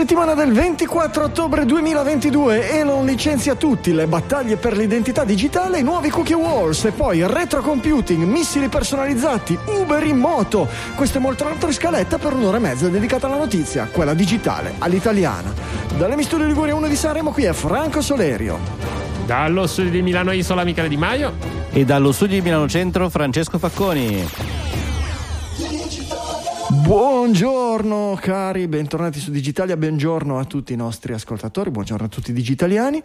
Settimana del 24 ottobre 2022 Elon licenzia tutti, le battaglie per l'identità digitale, i nuovi cookie wars e poi retro computing, missili personalizzati, Uber in moto. Questo è molto altro in scaletta per un'ora e mezza dedicata alla notizia, quella digitale, all'italiana. Dalle Mistudio Liguria 1 di Sanremo qui è Franco Solerio. Dallo studio di Milano Isola Michele Di Maio. E dallo studio di Milano Centro Francesco Facconi. Buongiorno cari, bentornati su Digitalia, buongiorno a tutti i nostri ascoltatori, buongiorno a tutti i digitaliani.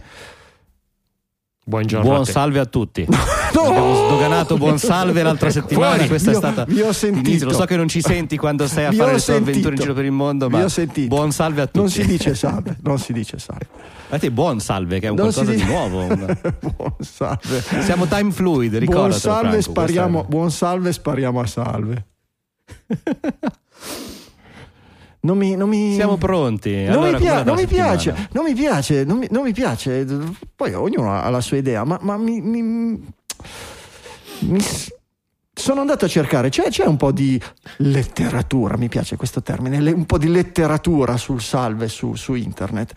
Buongiorno. Buon a salve a tutti. Abbiamo sdoganato buon salve l'altra settimana. Fuori. Questa Vi ho- è stata. vi ho sentito. Inizio. Lo so che non ci senti quando stai a Vi fare le tue sentito. avventure in giro per il mondo, Vi ma ho sentito. buon salve a tutti. Non si dice salve, non si dice salve. A te buon salve, che è un Non qualcosa di dice- nuovo. un- buon salve. Siamo time fluid, Buon ricordatelo. salve, Franco, spariamo, buon salve, spariamo a salve. Non mi, non mi- Siamo pronti. Non, Allora, mi, pia- non mi piace, non mi piace, non mi, non mi piace. Poi ognuno ha la sua idea, ma, ma mi, sono andato a cercare, c'è, c'è un po' di letteratura, mi piace questo termine, un po' di letteratura sul salve su, su internet.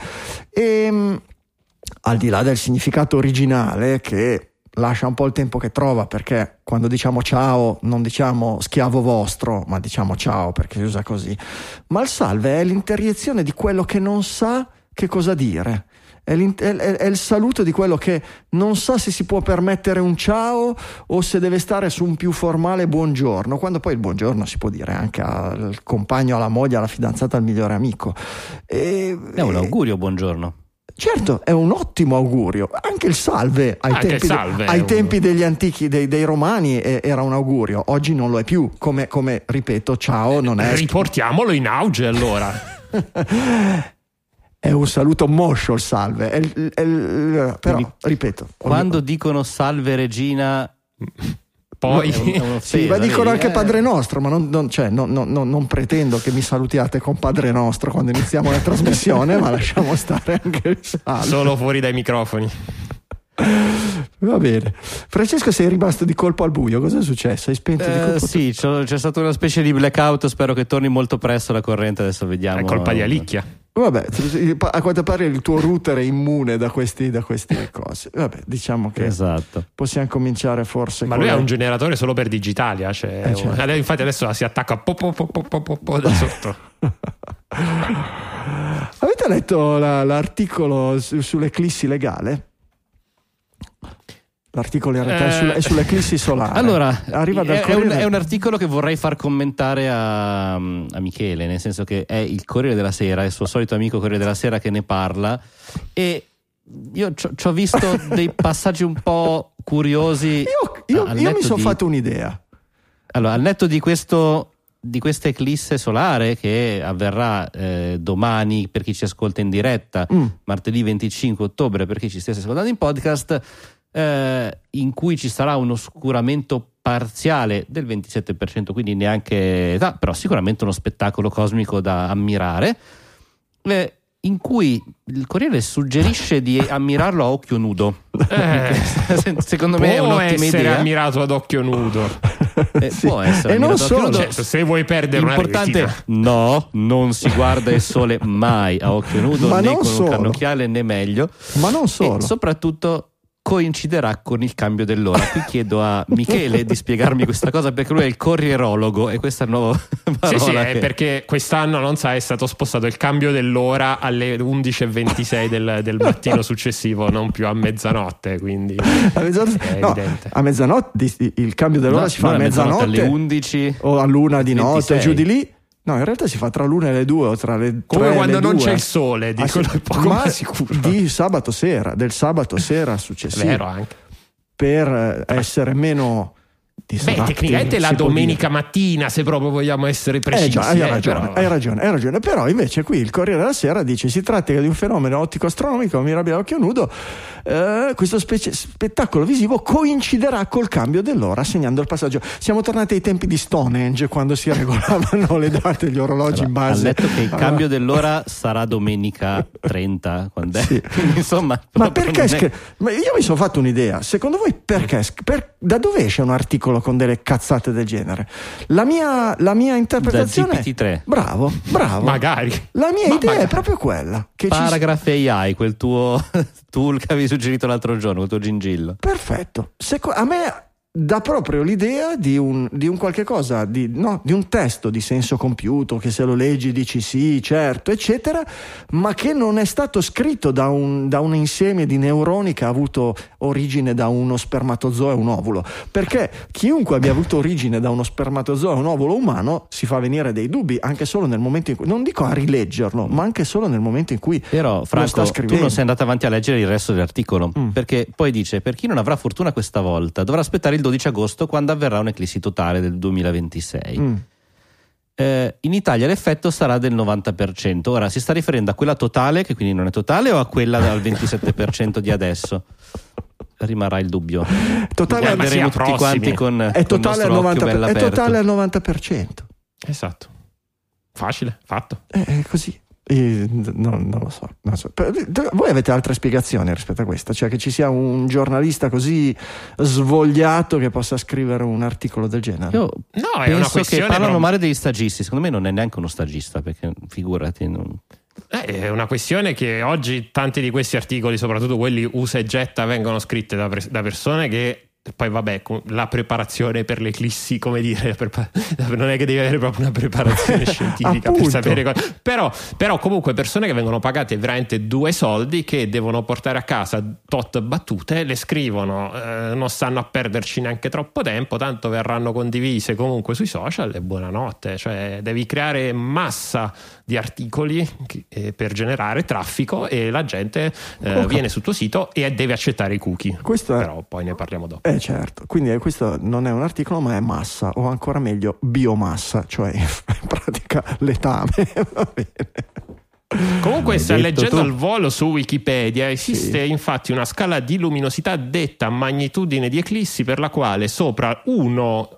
E al di là del significato originale che lascia un po' il tempo che trova perché quando diciamo ciao non diciamo schiavo vostro ma diciamo ciao perché si usa così ma il salve è l'interiezione di quello che non sa che cosa dire è, è- è- il saluto di quello che non sa se si può permettere un ciao o se deve stare su un più formale buongiorno, quando poi il buongiorno si può dire anche al compagno, alla moglie, alla fidanzata, al migliore amico. E- È un augurio, buongiorno. Certo, è un ottimo augurio. Anche il salve ai, Anche tempi, salve ai è tempi degli antichi, dei, dei romani, eh, era un augurio. Oggi non lo è più. Come, come, ripeto, ciao non è. Riportiamolo in auge allora. È un saluto moscio il salve. È è il- però, Quindi, ripeto. Quando dicono salve regina, Poi è, un- è Sì, ma dicono anche Eh, Padre Nostro, ma non, non- cioè, non- non- non- non pretendo che mi salutiate con Padre Nostro quando iniziamo la trasmissione, ma lasciamo stare anche il salve. solo fuori dai microfoni. Va bene. Francesco, sei rimasto di colpo al buio. Cosa è successo? Hai spento di Eh, colpo? sì, c'è, c'è stata una specie di blackout. Spero che torni molto presto la corrente. Adesso vediamo. È colpa di Alicchia. Vabbè, a quanto pare il tuo router è immune da, questi, da queste cose. Vabbè, diciamo che Esatto. possiamo cominciare forse Ma con lui ha le- un generatore solo per Digitalia. Cioè, Eh, certo. adesso- infatti adesso si attacca po, po, po, po, po, po, po da sotto. Avete letto la- l'articolo su- sull'eclissi legale? L'articolo in realtà è, Eh. sulla- è sull'eclissi solare. Allora, è, è un, è un articolo che vorrei far commentare a, a Michele, nel senso che è il Corriere della Sera, il suo solito amico Corriere della Sera che ne parla e io ci ho- visto dei passaggi un po' curiosi. Io, io- io mi sono di- fatto un'idea. Allora, al netto di questo di questa eclisse solare che avverrà eh, domani per chi ci ascolta in diretta, Mm. martedì 25 ottobre per chi ci stesse ascoltando in podcast, eh, in cui ci sarà un oscuramento parziale del 27%, quindi neanche età, però sicuramente uno spettacolo cosmico da ammirare, eh, in cui il Corriere suggerisce di ammirarlo a occhio nudo. Eh, Secondo me è può un'ottima essere idea. ammirato ad occhio nudo. Eh, Sì. Può essere E non solo. Cioè, se vuoi perdere L'importante una retina. no, non si guarda il sole mai a occhio nudo Ma né con solo. un cannocchiale né meglio Ma non solo. e soprattutto coinciderà con il cambio dell'ora. Qui chiedo a Michele di spiegarmi questa cosa perché lui è il corrierologo e questa è nuova parola. Sì, sì, è che- perché quest'anno non sa, è stato spostato il cambio dell'ora alle 11.26 del, del mattino successivo, non più a mezzanotte. Quindi A mezzanotte, è no, a mezzanotte il cambio dell'ora No, si fa a mezzanotte, mezzanotte alle 11 o a luna di notte, 26. giù di lì. No, in realtà si fa tra l'una e le due o tra le Come quando non due. c'è il sole, Ah, dicono è poco ma sicuro. di sabato sera, del sabato sera È successivo vero anche. per eh, essere meno Di Beh, tecnicamente la domenica mattina, se proprio vogliamo essere precisi. Eh già, hai eh, ragione, però- hai ragione, hai ragione. Però invece qui il Corriere della Sera dice si tratta di un fenomeno ottico-astronomico mirabile a occhio nudo. Eh, questo specie- spettacolo visivo coinciderà col cambio dell'ora, segnando il passaggio. Siamo tornati ai tempi di Stonehenge, quando si regolavano le date degli orologi in Ha base. letto che il cambio dell'ora sarà domenica 30, quando è? Sì. Insomma, Ma perché? è- scri- ma io mi sono fatto un'idea. Secondo voi perché? per- da dove esce un articolo con delle cazzate del genere? La mia, la mia interpretazione. GPT-3. Bravo, bravo. Magari. La mia Ma idea è magari. proprio quella. Che ci- Paragraph AI, quel tuo tool che avevi suggerito l'altro giorno, quel tuo gingillo. Perfetto. Seco- a me dà proprio l'idea di un, di un qualche cosa, di, no, di un testo di senso compiuto che se lo leggi dici sì, certo, eccetera, ma che non è stato scritto da un, da un insieme di neuroni che ha avuto origine da uno spermatozoo e un ovulo. Perché chiunque abbia avuto origine da uno spermatozoo e un ovulo umano si fa venire dei dubbi anche solo nel momento in cui, non dico a rileggerlo, ma anche solo nel momento in cui Però, Franco, tu non sei andato avanti a leggere il resto dell'articolo. Mm. Perché poi dice: Per chi non avrà fortuna questa volta, dovrà aspettare il 12 agosto quando avverrà un'eclissi totale del 2026. Mm. Eh, in Italia l'effetto sarà del 90%. Ora si sta riferendo a quella totale, che quindi non è totale, o a quella del 27% di adesso? Rimarrà il dubbio. Totale, Guarderemo tutti quanti con, è con totale, il al nostro occhio 90%, bello è aperto. totale al 90%. Esatto. Facile, fatto. Eh, È così. Eh, no, non lo so. non lo so. Voi avete altre spiegazioni rispetto a questa? Cioè che ci sia un giornalista così svogliato che possa scrivere un articolo del genere? Io No, è penso una che questione. parlano proprio- male degli stagisti. Secondo me non è neanche uno stagista, perché figurati. non- Eh, È una questione che oggi tanti di questi articoli, soprattutto quelli usa e getta, vengono scritti da, pres- da persone che poi vabbè, la preparazione per l'eclissi, come dire, prepa- non è che devi avere proprio una preparazione scientifica per sapere cosa. Però, però comunque persone che vengono pagate veramente due soldi che devono portare a casa tot battute, le scrivono, eh, non stanno a perderci neanche troppo tempo, tanto verranno condivise comunque sui social e buonanotte. Cioè devi creare massa di articoli che- eh, per generare traffico e la gente eh, Oh, viene sul tuo sito e deve accettare i cookie. Questo è- Però poi ne parliamo dopo. Eh certo, quindi eh, questo non è un articolo ma è massa o ancora meglio biomassa, cioè in pratica letame. Va bene. Comunque, detto leggendo tu. al volo su Wikipedia, esiste infatti una scala di luminosità detta magnitudine di eclissi per la quale sopra 1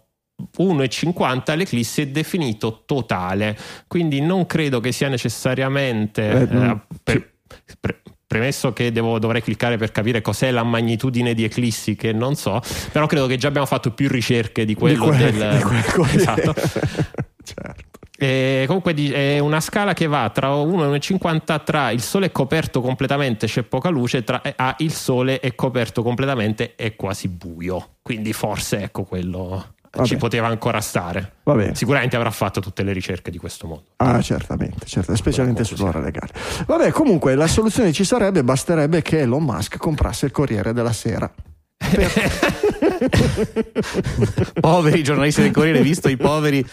1,50 l'eclissi è definito totale, quindi non credo che sia necessariamente Eh, non- eh, per- pre- premesso che devo- dovrei cliccare per capire cos'è la magnitudine di eclissi che non so, però credo che già abbiamo fatto più ricerche di quello di quel, del di quel esatto. certo. E comunque è una scala che va tra 1 e 1,50 tra il sole è coperto completamente, c'è poca luce, tra eh, ah, il sole è coperto completamente, è quasi buio. Quindi forse ecco quello Vabbè. ci poteva ancora stare. Va bene. Sicuramente avrà fatto tutte le ricerche di questo mondo. Ah, certamente, certamente, specialmente sull'ora legale. Vabbè, comunque la soluzione ci sarebbe, basterebbe che Elon Musk comprasse il Corriere della Sera. poveri giornalisti del Corriere, visto i poveri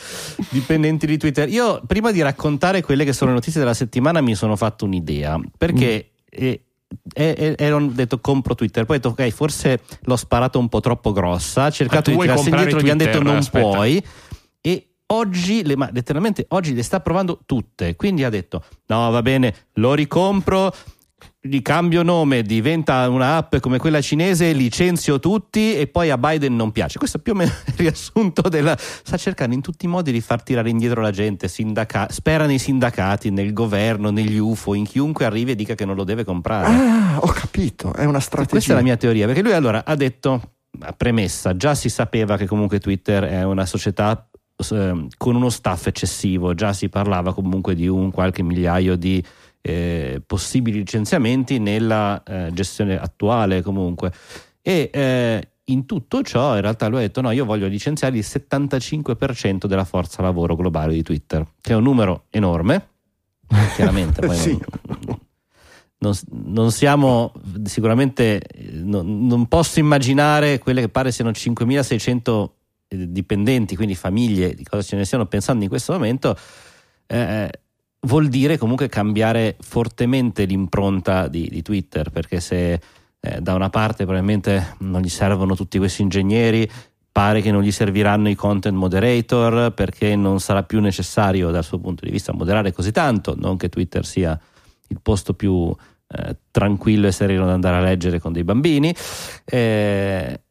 dipendenti di Twitter. Io prima di raccontare quelle che sono le notizie della settimana mi sono fatto un'idea, perché eh, eh, ero detto compro Twitter, poi ho detto ok, forse l'ho sparato un po' troppo grossa, ha cercato tu di tirarsi indietro, gli hanno detto non Aspetta. puoi e oggi, le, ma letteralmente oggi le sta provando tutte, quindi ha detto no va bene, lo ricompro, gli cambio nome, diventa un'app come quella cinese, licenzio tutti e poi a Biden non piace. Questo è più o meno il riassunto della... Sta cercando in tutti i modi di far tirare indietro la gente, sindaca... spera nei sindacati, nel governo, negli UFO, in chiunque arrivi e dica che non lo deve comprare. Ah, ho capito, è una strategia. Questa è la mia teoria, perché lui allora ha detto, premessa, già si sapeva che comunque Twitter è una società eh, con uno staff eccessivo, già si parlava comunque di un qualche migliaio di eh, possibili licenziamenti nella eh, gestione attuale comunque. E eh, in tutto ciò in realtà lui ha detto no, io voglio licenziare il 75% della forza lavoro globale di Twitter, che è un numero enorme, chiaramente. Poi Sì. non- non, non siamo sicuramente non, non posso immaginare quelle che pare siano 5600 eh, dipendenti quindi famiglie di cosa ce ne stiano pensando in questo momento eh, vuol dire comunque cambiare fortemente l'impronta di, di Twitter perché se eh, da una parte probabilmente non gli servono tutti questi ingegneri pare che non gli serviranno i content moderator perché non sarà più necessario dal suo punto di vista moderare così tanto, non che Twitter sia il posto più eh, tranquillo e sereno da andare a leggere con dei bambini. Eh,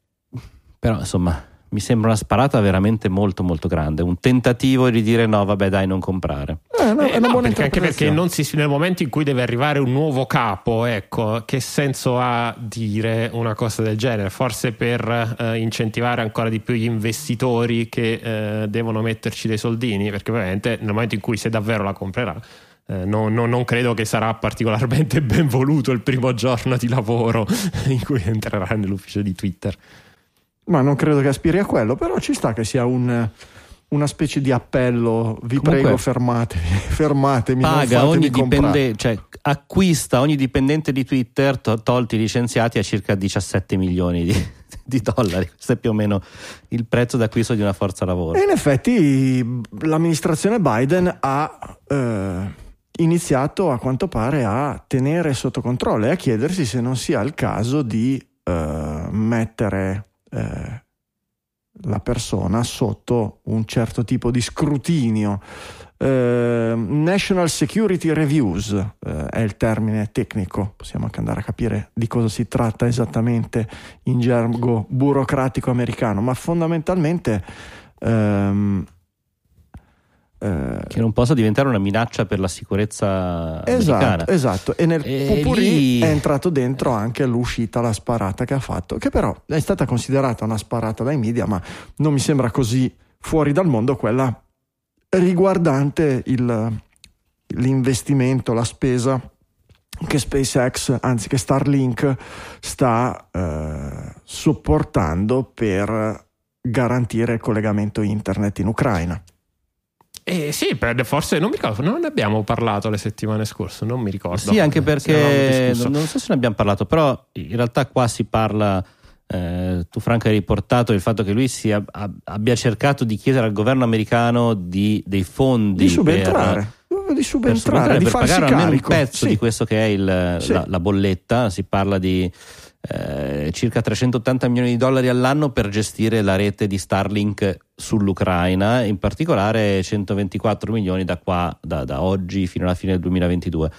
però insomma mi sembra una sparata veramente molto molto grande, un tentativo di dire no vabbè dai non comprare. No, Eh, una no, buona perché, anche perché non si- nel momento in cui deve arrivare un nuovo capo, ecco, che senso ha dire una cosa del genere? Forse per eh, incentivare ancora di più gli investitori che eh, devono metterci dei soldini, perché ovviamente nel momento in cui se davvero la comprerà. eh, non, non- non credo che sarà particolarmente ben voluto il primo giorno di lavoro in cui entrerà nell'ufficio di Twitter. Ma non credo che aspiri a quello, però ci sta che sia un- una specie di appello. Vi Comunque, prego, fermatevi, fermatemi. Paga ogni dipendente, cioè acquista ogni dipendente di Twitter, to- tolti i licenziati, a circa 17 milioni di, di dollari. Questo è più o meno il prezzo d'acquisto di una forza lavoro. E in effetti l'amministrazione Biden ha eh, iniziato a quanto pare a tenere sotto controllo e a chiedersi se non sia il caso di eh, mettere eh, la persona sotto un certo tipo di scrutinio. Eh, National Security Reviews eh, è il termine tecnico, possiamo anche andare a capire di cosa si tratta esattamente in gergo burocratico americano, ma fondamentalmente ehm, eh, Che non possa diventare una minaccia per la sicurezza americana. Esatto, esatto. E nel E lì- è entrato dentro anche l'uscita, la sparata che ha fatto, che però è stata considerata una sparata dai media, ma non mi sembra così fuori dal mondo quella riguardante il- l'investimento, la spesa che SpaceX, anzi che Starlink sta eh, sopportando per garantire il collegamento internet in Ucraina. Eh sì, per- forse non mi ricordo, non ne abbiamo parlato le settimane scorse, non mi ricordo. Sì, anche perché non, non so se ne abbiamo parlato, però in realtà qua si parla. eh, tu, Franco, hai riportato il fatto che lui si ab- ab- abbia cercato di chiedere al governo americano di, dei fondi Di subentrare, per, di per, subentrare, subentrare, di per farsi pagare almeno un carico. pezzo Sì. di questo che è il- Sì. la, la bolletta. Si parla di eh, circa 380 milioni di dollari all'anno per gestire la rete di Starlink sull'Ucraina, in particolare 124 milioni da qua, da, da oggi fino alla fine del 2022.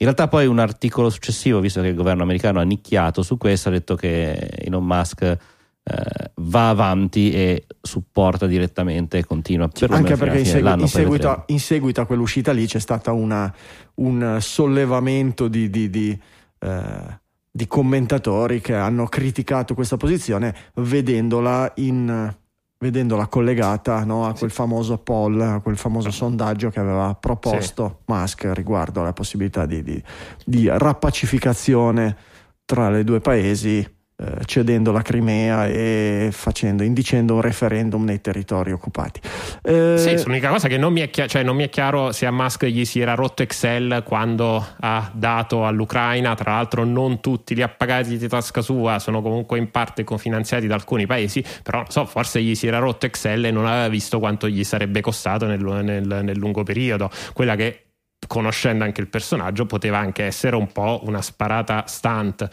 In realtà poi un articolo successivo, visto che il governo americano ha nicchiato su questo, ha detto che Elon Musk eh, va avanti e supporta direttamente e continua perlomeno anche perché in, segu- in seguito a, in seguito a quell'uscita lì c'è stato un sollevamento di, di- di, eh, di commentatori che hanno criticato questa posizione vedendola, in, vedendola collegata no, a quel famoso poll, a quel famoso sondaggio che aveva proposto Musk riguardo alla possibilità di, di- di rappacificazione tra i due paesi eh, cedendo la Crimea e facendo, indicendo un referendum nei territori occupati. Eh, Sì, l'unica cosa che non mi, è chia- cioè non mi è chiaro se a Musk gli si era rotto Excel quando ha dato all'Ucraina, tra l'altro non tutti li ha pagati di tasca sua, sono comunque in parte cofinanziati da alcuni paesi, però so, forse gli si era rotto Excel e non aveva visto quanto gli sarebbe costato nel, nel- nel lungo periodo, quella che conoscendo anche il personaggio poteva anche essere un po' una sparata stunt.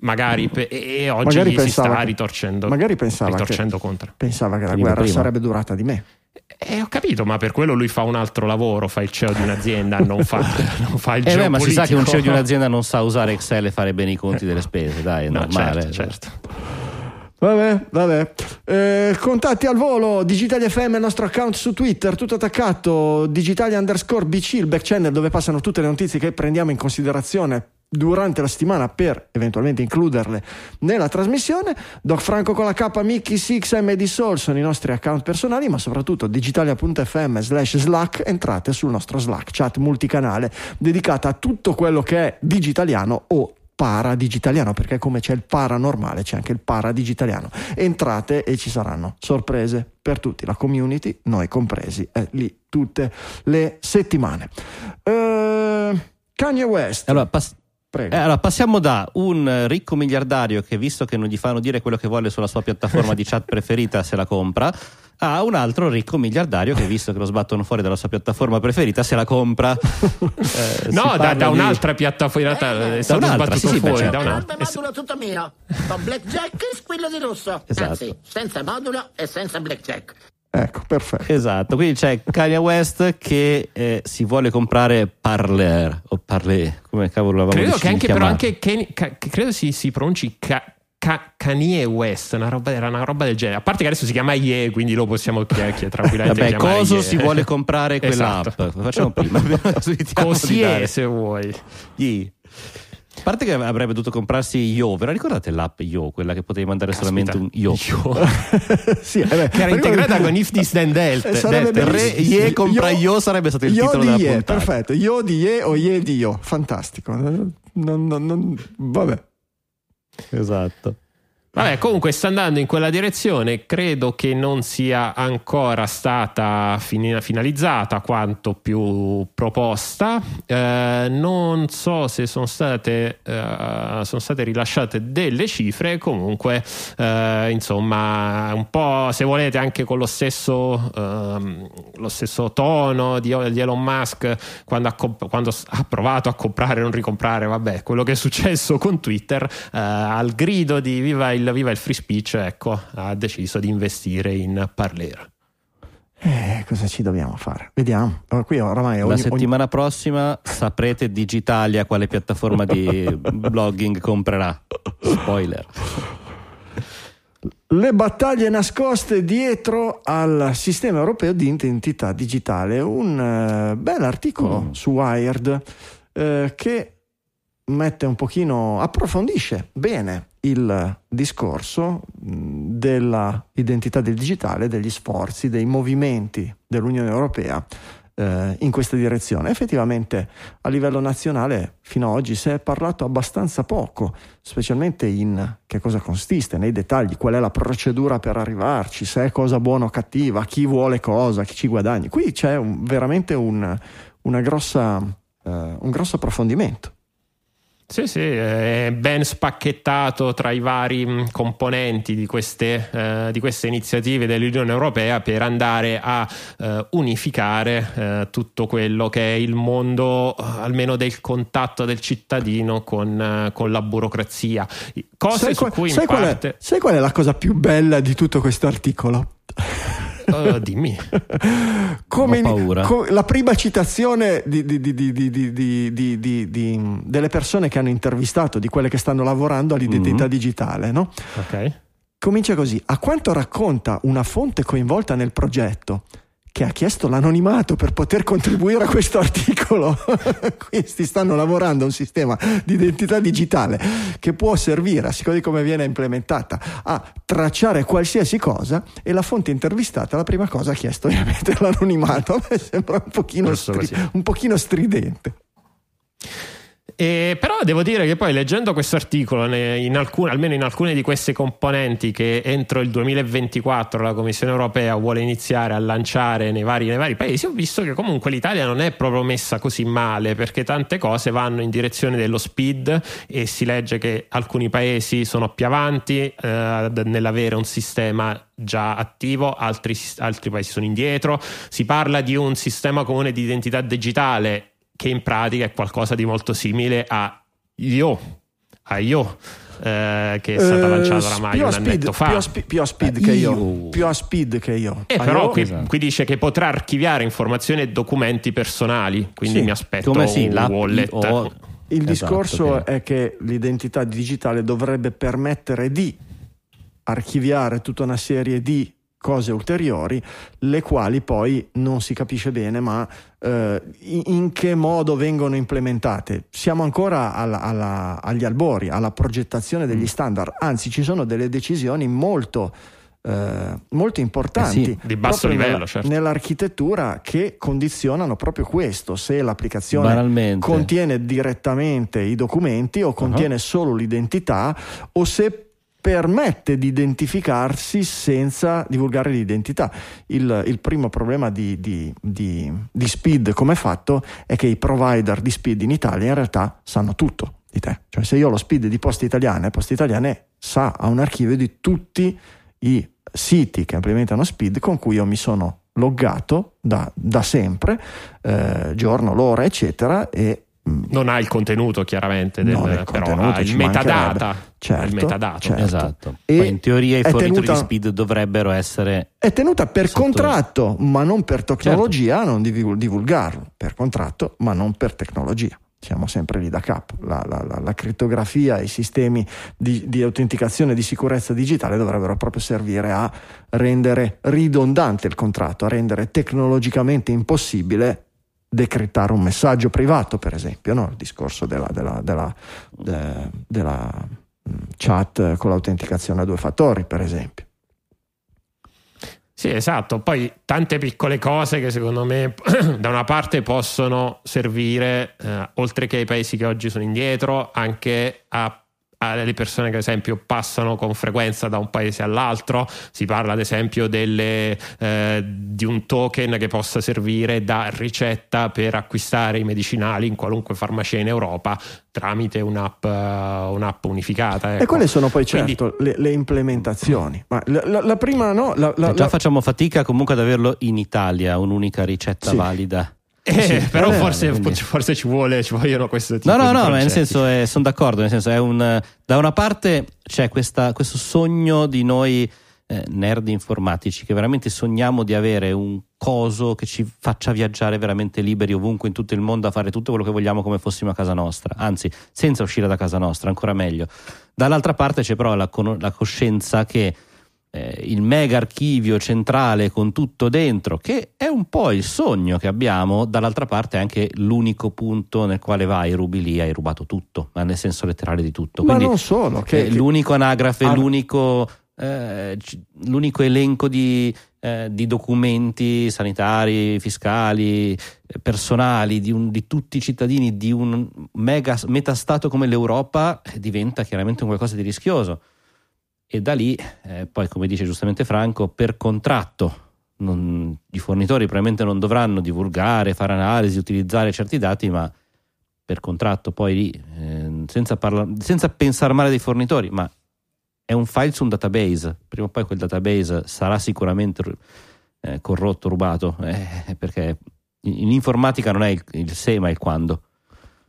Magari pe- e oggi Magari si sta che- ritorcendo, magari pensava ritorcendo contro. pensava che la Prima, guerra prima. sarebbe durata di me. Eh, ho capito, ma per quello lui fa un altro lavoro, fa il CEO di un'azienda, non fa, non fa il Eh beh, ma si sa che un CEO di un'azienda non sa usare Excel e fare bene i conti delle spese, dai, è No, normale. certo, certo. Vabbè, vabbè. Eh, contatti al volo, Digitali FM è il nostro account su Twitter, tutto attaccato, Digitali underscore BC, il back channel dove passano tutte le notizie che prendiamo in considerazione durante la settimana per eventualmente includerle nella trasmissione. Doc Franco con la K, Mickey Six, MD Soul sono i nostri account personali, ma soprattutto digitalia.fm slash Slack, entrate sul nostro Slack, chat multicanale dedicata a tutto quello che è digitaliano o paradigitaliano perché come c'è il paranormale c'è anche il paradigitaliano. Entrate e ci saranno sorprese per tutti la community noi compresi è lì tutte le settimane. Eh, Kanye West. Allora, pass- prego eh, allora, passiamo da un ricco miliardario che, visto che non gli fanno dire quello che vuole sulla sua piattaforma di chat preferita, se la compra, a un altro ricco miliardario che visto che lo sbattono fuori dalla sua piattaforma preferita se la compra Eh, No, da, da di- un'altra piattaforma, realtà è stato un'altra, sbattuto sì, sì, fuori certo. da un'altra. modulo tutto mio. Con blackjack e squillo di rosso. Esatto. Anzi, senza modulo e senza blackjack. Ecco, perfetto. Esatto, quindi c'è Kanye West che eh, si vuole comprare Parler o Parler, come cavolo l'avevamo Credo che anche, però, anche Ka- che credo si, si pronunci Ka- Ka- Kanye West, una roba, era una roba del genere. A parte che adesso si chiama Ye, quindi lo possiamo chi- chi- tranquillamente Vabbè, coso Ye. si vuole comprare quell'app? Esatto. Lo facciamo prima. Così è, se vuoi. Ye. A parte che avrebbe dovuto comprarsi Yo, ve la ricordate l'app Yo, quella che potevi mandare solamente un Yo? sì, eh beh, Che era integrata con If This Then That. Eh, sarebbe. Re. Ye compra Yo sarebbe stato il Io titolo di della Ye, puntata. perfetto. Io di Ye o Ye di Io, fantastico. Non, non- non- vabbè. Esatto. Vabbè, comunque sta andando in quella direzione. Credo che non sia ancora stata fini- finalizzata quanto più proposta. Eh, non so se sono state, eh, sono state rilasciate delle cifre. Comunque, eh, insomma, un po' se volete anche con lo stesso, ehm, lo stesso tono di, di Elon Musk quando ha, comp- quando ha provato a comprare e non ricomprare. Vabbè, quello che è successo con Twitter eh, al grido di viva il, viva il free speech, ecco, ha deciso di investire in Parler. Eh, cosa ci dobbiamo fare? Vediamo. Qui oramai La ogni- settimana prossima saprete Digitalia quale piattaforma di blogging comprerà. Spoiler. ogni- le battaglie nascoste dietro al sistema europeo di identità digitale. Un eh, bel articolo Mm. su Wired eh, che mette un pochino, approfondisce bene il discorso mh, della identità del digitale, degli sforzi, dei movimenti dell'Unione Europea eh, in questa direzione. Effettivamente a livello nazionale fino ad oggi si è parlato abbastanza poco, specialmente in che cosa consiste, nei dettagli, qual è la procedura per arrivarci, se è cosa buona o cattiva, chi vuole cosa, chi ci guadagni. Qui c'è un- veramente un, grossa, eh, un grosso approfondimento. Sì, sì, è ben spacchettato tra i vari mh, componenti di queste, eh, di queste iniziative dell'Unione Europea per andare a eh, unificare eh, tutto quello che è il mondo, eh, almeno del contatto del cittadino con, eh, con la burocrazia. Cose sai, su qual- cui in sai qual è- parte... sai qual è la cosa più bella di tutto questo articolo? Uh, dimmi. Come in, co- la prima citazione di, di, di, delle persone che hanno intervistato, di quelle che stanno lavorando all'identità mm. digitale, no? Ok. Comincia così. A quanto racconta una fonte coinvolta nel progetto, che ha chiesto l'anonimato per poter contribuire a questo articolo. Questi stanno lavorando a un sistema di identità digitale che può servire, a seconda di come viene implementata, a tracciare qualsiasi cosa e la fonte intervistata la prima cosa ha chiesto ovviamente l'anonimato. A me sembra un pochino, stri- un pochino stridente. E però devo dire che poi leggendo questo articolo, almeno in alcune di queste componenti che entro il 2024 la Commissione europea vuole iniziare a lanciare nei vari, nei vari paesi, ho visto che comunque l'Italia non è proprio messa così male perché tante cose vanno in direzione dello speed e si legge che alcuni paesi sono più avanti eh, nell'avere un sistema già attivo, altri, altri paesi sono indietro. Si parla di un sistema comune di identità digitale che in pratica è qualcosa di molto simile a Io, a Io, eh, che è stata Eh, lanciata oramai a un speed, annetto fa. Più a, spi- più a speed Eh, che io. io. Più a speed che io. E Ah, però io- qui, esatto. qui dice che potrà archiviare informazioni e documenti personali, quindi Sì, mi aspetto come sì, un wallet. o- Il Esatto, discorso che- è che l'identità digitale dovrebbe permettere di archiviare tutta una serie di cose ulteriori, le quali poi non si capisce bene, ma eh, in, che modo vengono implementate. Siamo ancora alla- alla- agli albori, alla progettazione degli Mm. standard, anzi ci sono delle decisioni molto, eh, molto importanti Eh sì, di basso livello, nella- certo. nell'architettura che condizionano proprio questo, se l'applicazione Banalmente. contiene direttamente i documenti o contiene solo l'identità o se permette di identificarsi senza divulgare l'identità. Il, il primo problema di, di- di- di Speed come fatto è che i provider di Speed in Italia in realtà sanno tutto di te. Cioè se io ho lo Speed di Poste Italiane, Poste Italiane sa, ha un archivio di tutti i siti che implementano Speed con cui io mi sono loggato da, da sempre, eh, giorno, l'ora, eccetera, e Non ha il contenuto chiaramente, del, Non il però contenuto, ha ci il metadata. Certo, il metadato. certo. Esatto. E Poi in teoria i fornitori tenuta- di speed dovrebbero essere È tenuta per Sotto- contratto, ma non per tecnologia, Certo. non divul- divulgarlo. Per contratto, ma non per tecnologia. Siamo sempre lì da capo. La, la- la- la crittografia e i sistemi di, di autenticazione e di sicurezza digitale dovrebbero proprio servire a rendere ridondante il contratto, a rendere tecnologicamente impossibile decrittare un messaggio privato, per esempio, no? il discorso della, della- della- de- della, mm, chat con l'autenticazione a due fattori, per esempio. Sì, esatto. Poi tante piccole cose che secondo me da una parte possono servire, eh, oltre che ai paesi che oggi sono indietro, anche a alle persone che ad esempio passano con frequenza da un paese all'altro si parla ad esempio delle, eh, di un token che possa servire da ricetta per acquistare i medicinali in qualunque farmacia in Europa tramite un'app, eh, un'app unificata E ecco. quelle sono poi Quindi- certo le, le implementazioni. Ma la, la- la prima no, la, la- già la- facciamo fatica comunque ad averlo in Italia, un'unica ricetta Sì. valida. Eh, Sì, però vero, forse, forse ci, vuole, ci vogliono questo tipo No, no, di no, ma nel senso sono d'accordo, nel senso è un da una parte c'è questa- questo sogno di noi eh, nerd informatici che veramente sogniamo di avere un coso che ci faccia viaggiare veramente liberi ovunque in tutto il mondo a fare tutto quello che vogliamo come fossimo a casa nostra, anzi senza uscire da casa nostra, ancora meglio. Dall'altra parte c'è però la, la coscienza che eh, il mega archivio centrale con tutto dentro, che è un po' il sogno che abbiamo, dall'altra parte è anche l'unico punto nel quale vai, rubi lì, hai rubato tutto, ma nel senso letterale di tutto. ma Quindi non solo, che, eh, che- l'unico anagrafe, Ah. l'unico, eh, l'unico elenco di, eh, di documenti sanitari, fiscali, eh, personali di, un- di tutti i cittadini di un mega metastato come l'Europa eh, diventa chiaramente un qualcosa di rischioso. E da lì, eh, poi come dice giustamente Franco, per contratto non- i fornitori probabilmente non dovranno divulgare, fare analisi, utilizzare certi dati, ma per contratto poi lì, eh, senza, parla- senza pensare male dei fornitori, ma è un file su un database, prima o poi quel database sarà sicuramente eh, corrotto, rubato, eh, perché in, in informatica non è il, il se ma il quando.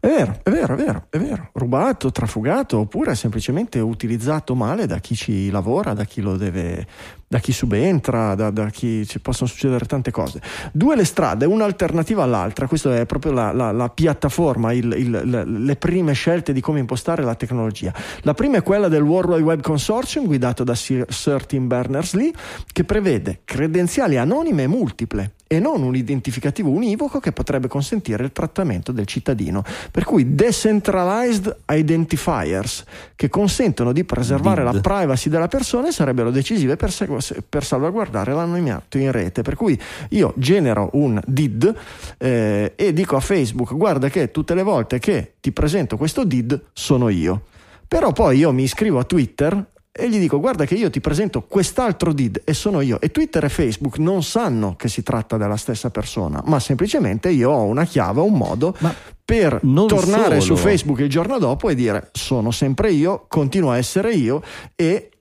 È vero, è vero, è vero, è vero. Rubato, trafugato oppure semplicemente utilizzato male da chi ci lavora, da chi lo deve, da chi subentra, da, da chi ci possono succedere tante cose. Due le strade, un'alternativa all'altra, questa è proprio la, la- la piattaforma, il- il- le- prime scelte di come impostare la tecnologia. La prima è quella del World Wide Web Consortium guidato da Sir, Sir Tim Berners-Lee che prevede credenziali anonime e multiple e non un identificativo univoco che potrebbe consentire il trattamento del cittadino. Per cui decentralized identifiers che consentono di preservare DID. la privacy della persona sarebbero decisive per, segu- per salvaguardare l'anonimato in rete. Per cui io genero un DID eh, e dico a Facebook guarda che tutte le volte che ti presento questo DID sono io. Però poi io mi iscrivo a Twitter e gli dico guarda che io ti presento quest'altro DID e sono io e Twitter e Facebook non sanno che si tratta della stessa persona ma semplicemente io ho una chiave, un modo Ma per tornare solo. su Facebook il giorno dopo e dire sono sempre io, continuo a essere io e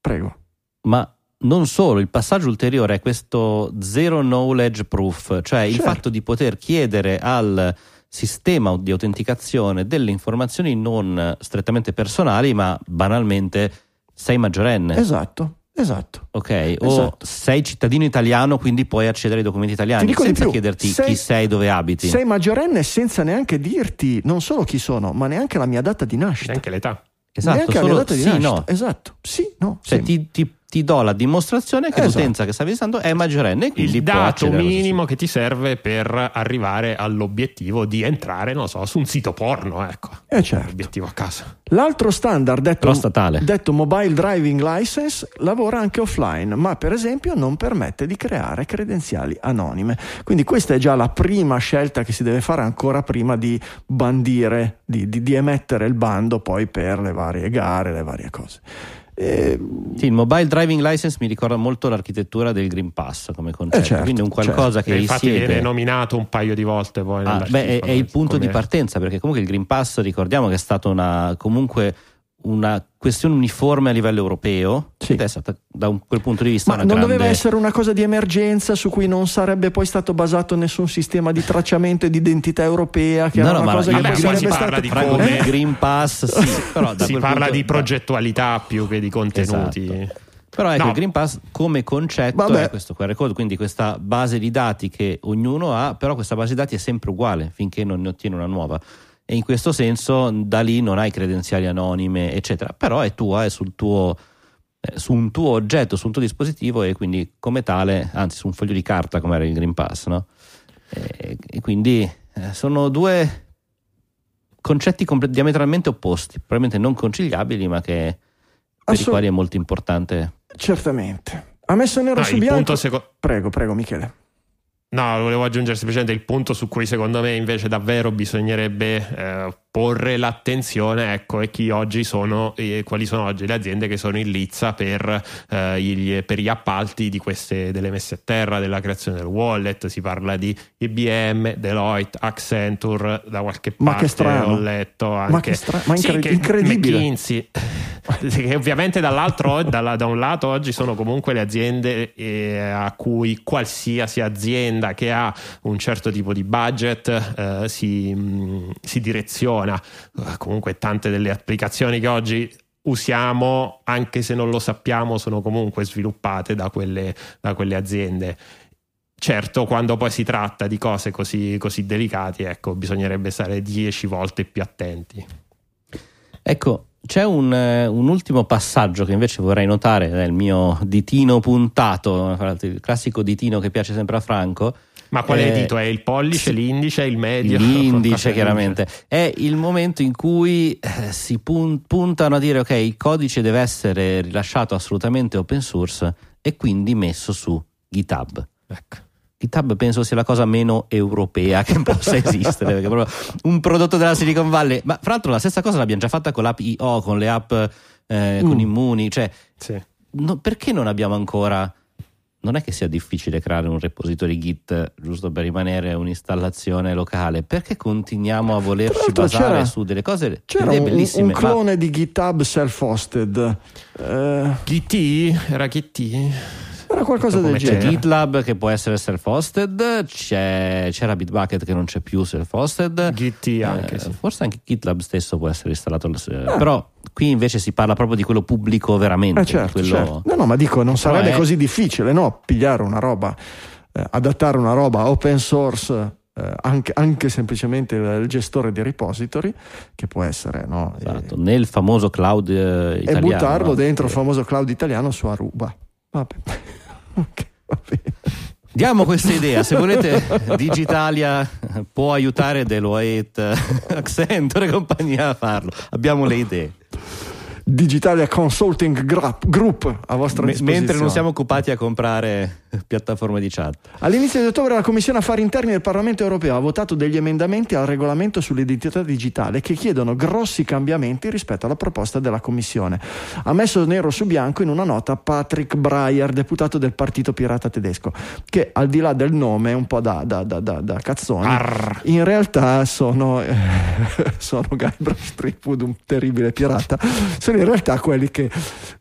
prego. Ma non solo, il passaggio ulteriore è questo zero knowledge proof, cioè il Certo. fatto di poter chiedere al sistema di autenticazione delle informazioni non strettamente personali, ma banalmente sei maggiorenne. Esatto, esatto. Ok, o Esatto. sei cittadino italiano, quindi puoi accedere ai documenti italiani senza più, chiederti sei- chi sei, dove abiti. Sei maggiorenne senza neanche dirti non solo chi sono, ma neanche la mia data di nascita. Neanche l'età. esatto, neanche la mia solo data di sì, nascita. no. Esatto, sì, no. Cioè, ti, ti- ti do la dimostrazione che Esatto. l'utenza che stavi visitando è maggiorenne, quindi il dato minimo che ti serve per arrivare all'obiettivo di entrare, non so, su un sito porno, ecco. Eh, certo. L'obiettivo a caso. L'altro standard detto, detto mobile driving license lavora anche offline, ma per esempio non permette di creare credenziali anonime. Quindi questa è già la prima scelta che si deve fare ancora prima di bandire, di, di- di emettere il bando poi per le varie gare, le varie cose. E- Sì, il mobile driving license mi ricorda molto l'architettura del Green Pass come concetto, Eh, certo, quindi un qualcosa E che infatti viene risiede. nominato un paio di volte poi. Ah, beh, è, è il punto di come- partenza perché comunque il Green Pass ricordiamo che è stato una, comunque una questione uniforme a livello europeo Sì. ed è stata da un- quel punto di vista Ma una non grande... doveva essere una cosa di emergenza su cui non sarebbe poi stato basato nessun sistema di tracciamento e di identità europea, che No, era no, una ma cosa che Vabbè, poi si sarebbe parla stata di come- il Green Pass sì, però da si quel parla punto- di progettualità più che di contenuti. Esatto. Però ecco, No. il Green Pass come concetto Vabbè. è questo QR code, quindi questa base di dati che ognuno ha, però questa base di dati è sempre uguale finché non ne ottiene una nuova. E in questo senso da lì non hai credenziali anonime, eccetera, però è tua, è sul tuo, eh, su un tuo oggetto, su un tuo dispositivo e quindi come tale, anzi su un foglio di carta come era il Green Pass, no? E, e quindi eh, sono due concetti comple- diametralmente opposti, probabilmente non conciliabili, ma che per i Assolut- quali è molto importante Certamente. Ha messo nero Ah, su bianco. seco- Prego, prego, Michele. No, volevo aggiungere semplicemente il punto su cui secondo me invece davvero bisognerebbe eh, porre l'attenzione, ecco, e chi oggi sono, eh, quali sono oggi le aziende che sono in lizza per, eh, gli, per gli appalti di queste, delle messe a terra, della creazione del wallet, si parla di IBM, Deloitte, Accenture, da qualche Ma parte che strano. ho letto anche... Ma che stra- ma Sì, incre- che incredibile. McKinsey, che ovviamente dall'altro, dalla- da un lato oggi sono comunque le aziende eh, a cui qualsiasi azienda che ha un certo tipo di budget eh, si, mh, si direziona. Eh, comunque tante delle applicazioni che oggi usiamo, anche se non lo sappiamo, sono comunque sviluppate da quelle, da quelle aziende. Certo, quando poi si tratta di cose così, così delicate, ecco, bisognerebbe stare dieci volte più attenti. Ecco, c'è un, eh, un ultimo passaggio che invece vorrei notare nel mio ditino puntato, il classico ditino che piace sempre a Franco. Ma quale Eh, dito è? Il pollice, l'indice, il medio? L'indice, chiaramente. È il momento in cui eh, si pun- puntano a dire: ok, il codice deve essere rilasciato assolutamente open source e quindi messo su GitHub. Ecco. GitHub penso sia la cosa meno europea che possa esistere, perché è proprio un prodotto della Silicon Valley. Ma fra l'altro la stessa cosa l'abbiamo già fatta con l'app IO, con le app eh, con Mm. Immuni, cioè Sì. no- perché non abbiamo ancora non è che sia difficile creare un repository Git giusto per rimanere un'installazione locale, perché continuiamo a volerci basare c'era- su delle cose C'era un, bellissime, un ma- clone di GitHub self-hosted. Eh, GT? Era GT? Era qualcosa del c'è c'è genere. GitLab che può essere self-hosted, c'è, c'era Bitbucket che non c'è più self-hosted. GT anche, Eh, sì. Forse anche GitLab stesso può essere installato, eh, però qui invece si parla proprio di quello pubblico veramente. Eh, certo, quello- certo. No, no, ma dico, non sarebbe è- così difficile, no? Pigliare una roba, eh, adattare una roba open source, eh, anche, anche semplicemente il, gestore di repository, che può essere, no? Esatto, nel famoso cloud eh, E, italiano. e buttarlo no? dentro il famoso cloud italiano su Aruba. Vabbè. Ok, va bene. Diamo questa idea, se volete Digitalia può aiutare Deloitte, Accenture e compagnia a farlo. Abbiamo le idee. Digitalia Consulting Group, a vostra disposizione. mentre non siamo occupati a comprare piattaforme di chat. All'inizio di ottobre la Commissione Affari Interni del Parlamento Europeo ha votato degli emendamenti al regolamento sull'identità digitale che chiedono grossi cambiamenti rispetto alla proposta della Commissione. Ha messo nero su bianco in una nota Patrick Breyer, deputato del Partito Pirata Tedesco, che al di là del nome è un po' da, da, da, da, da cazzoni. Arr. In realtà sono, eh, sono Guybrush Threepwood, un terribile pirata. Sono in realtà quelli che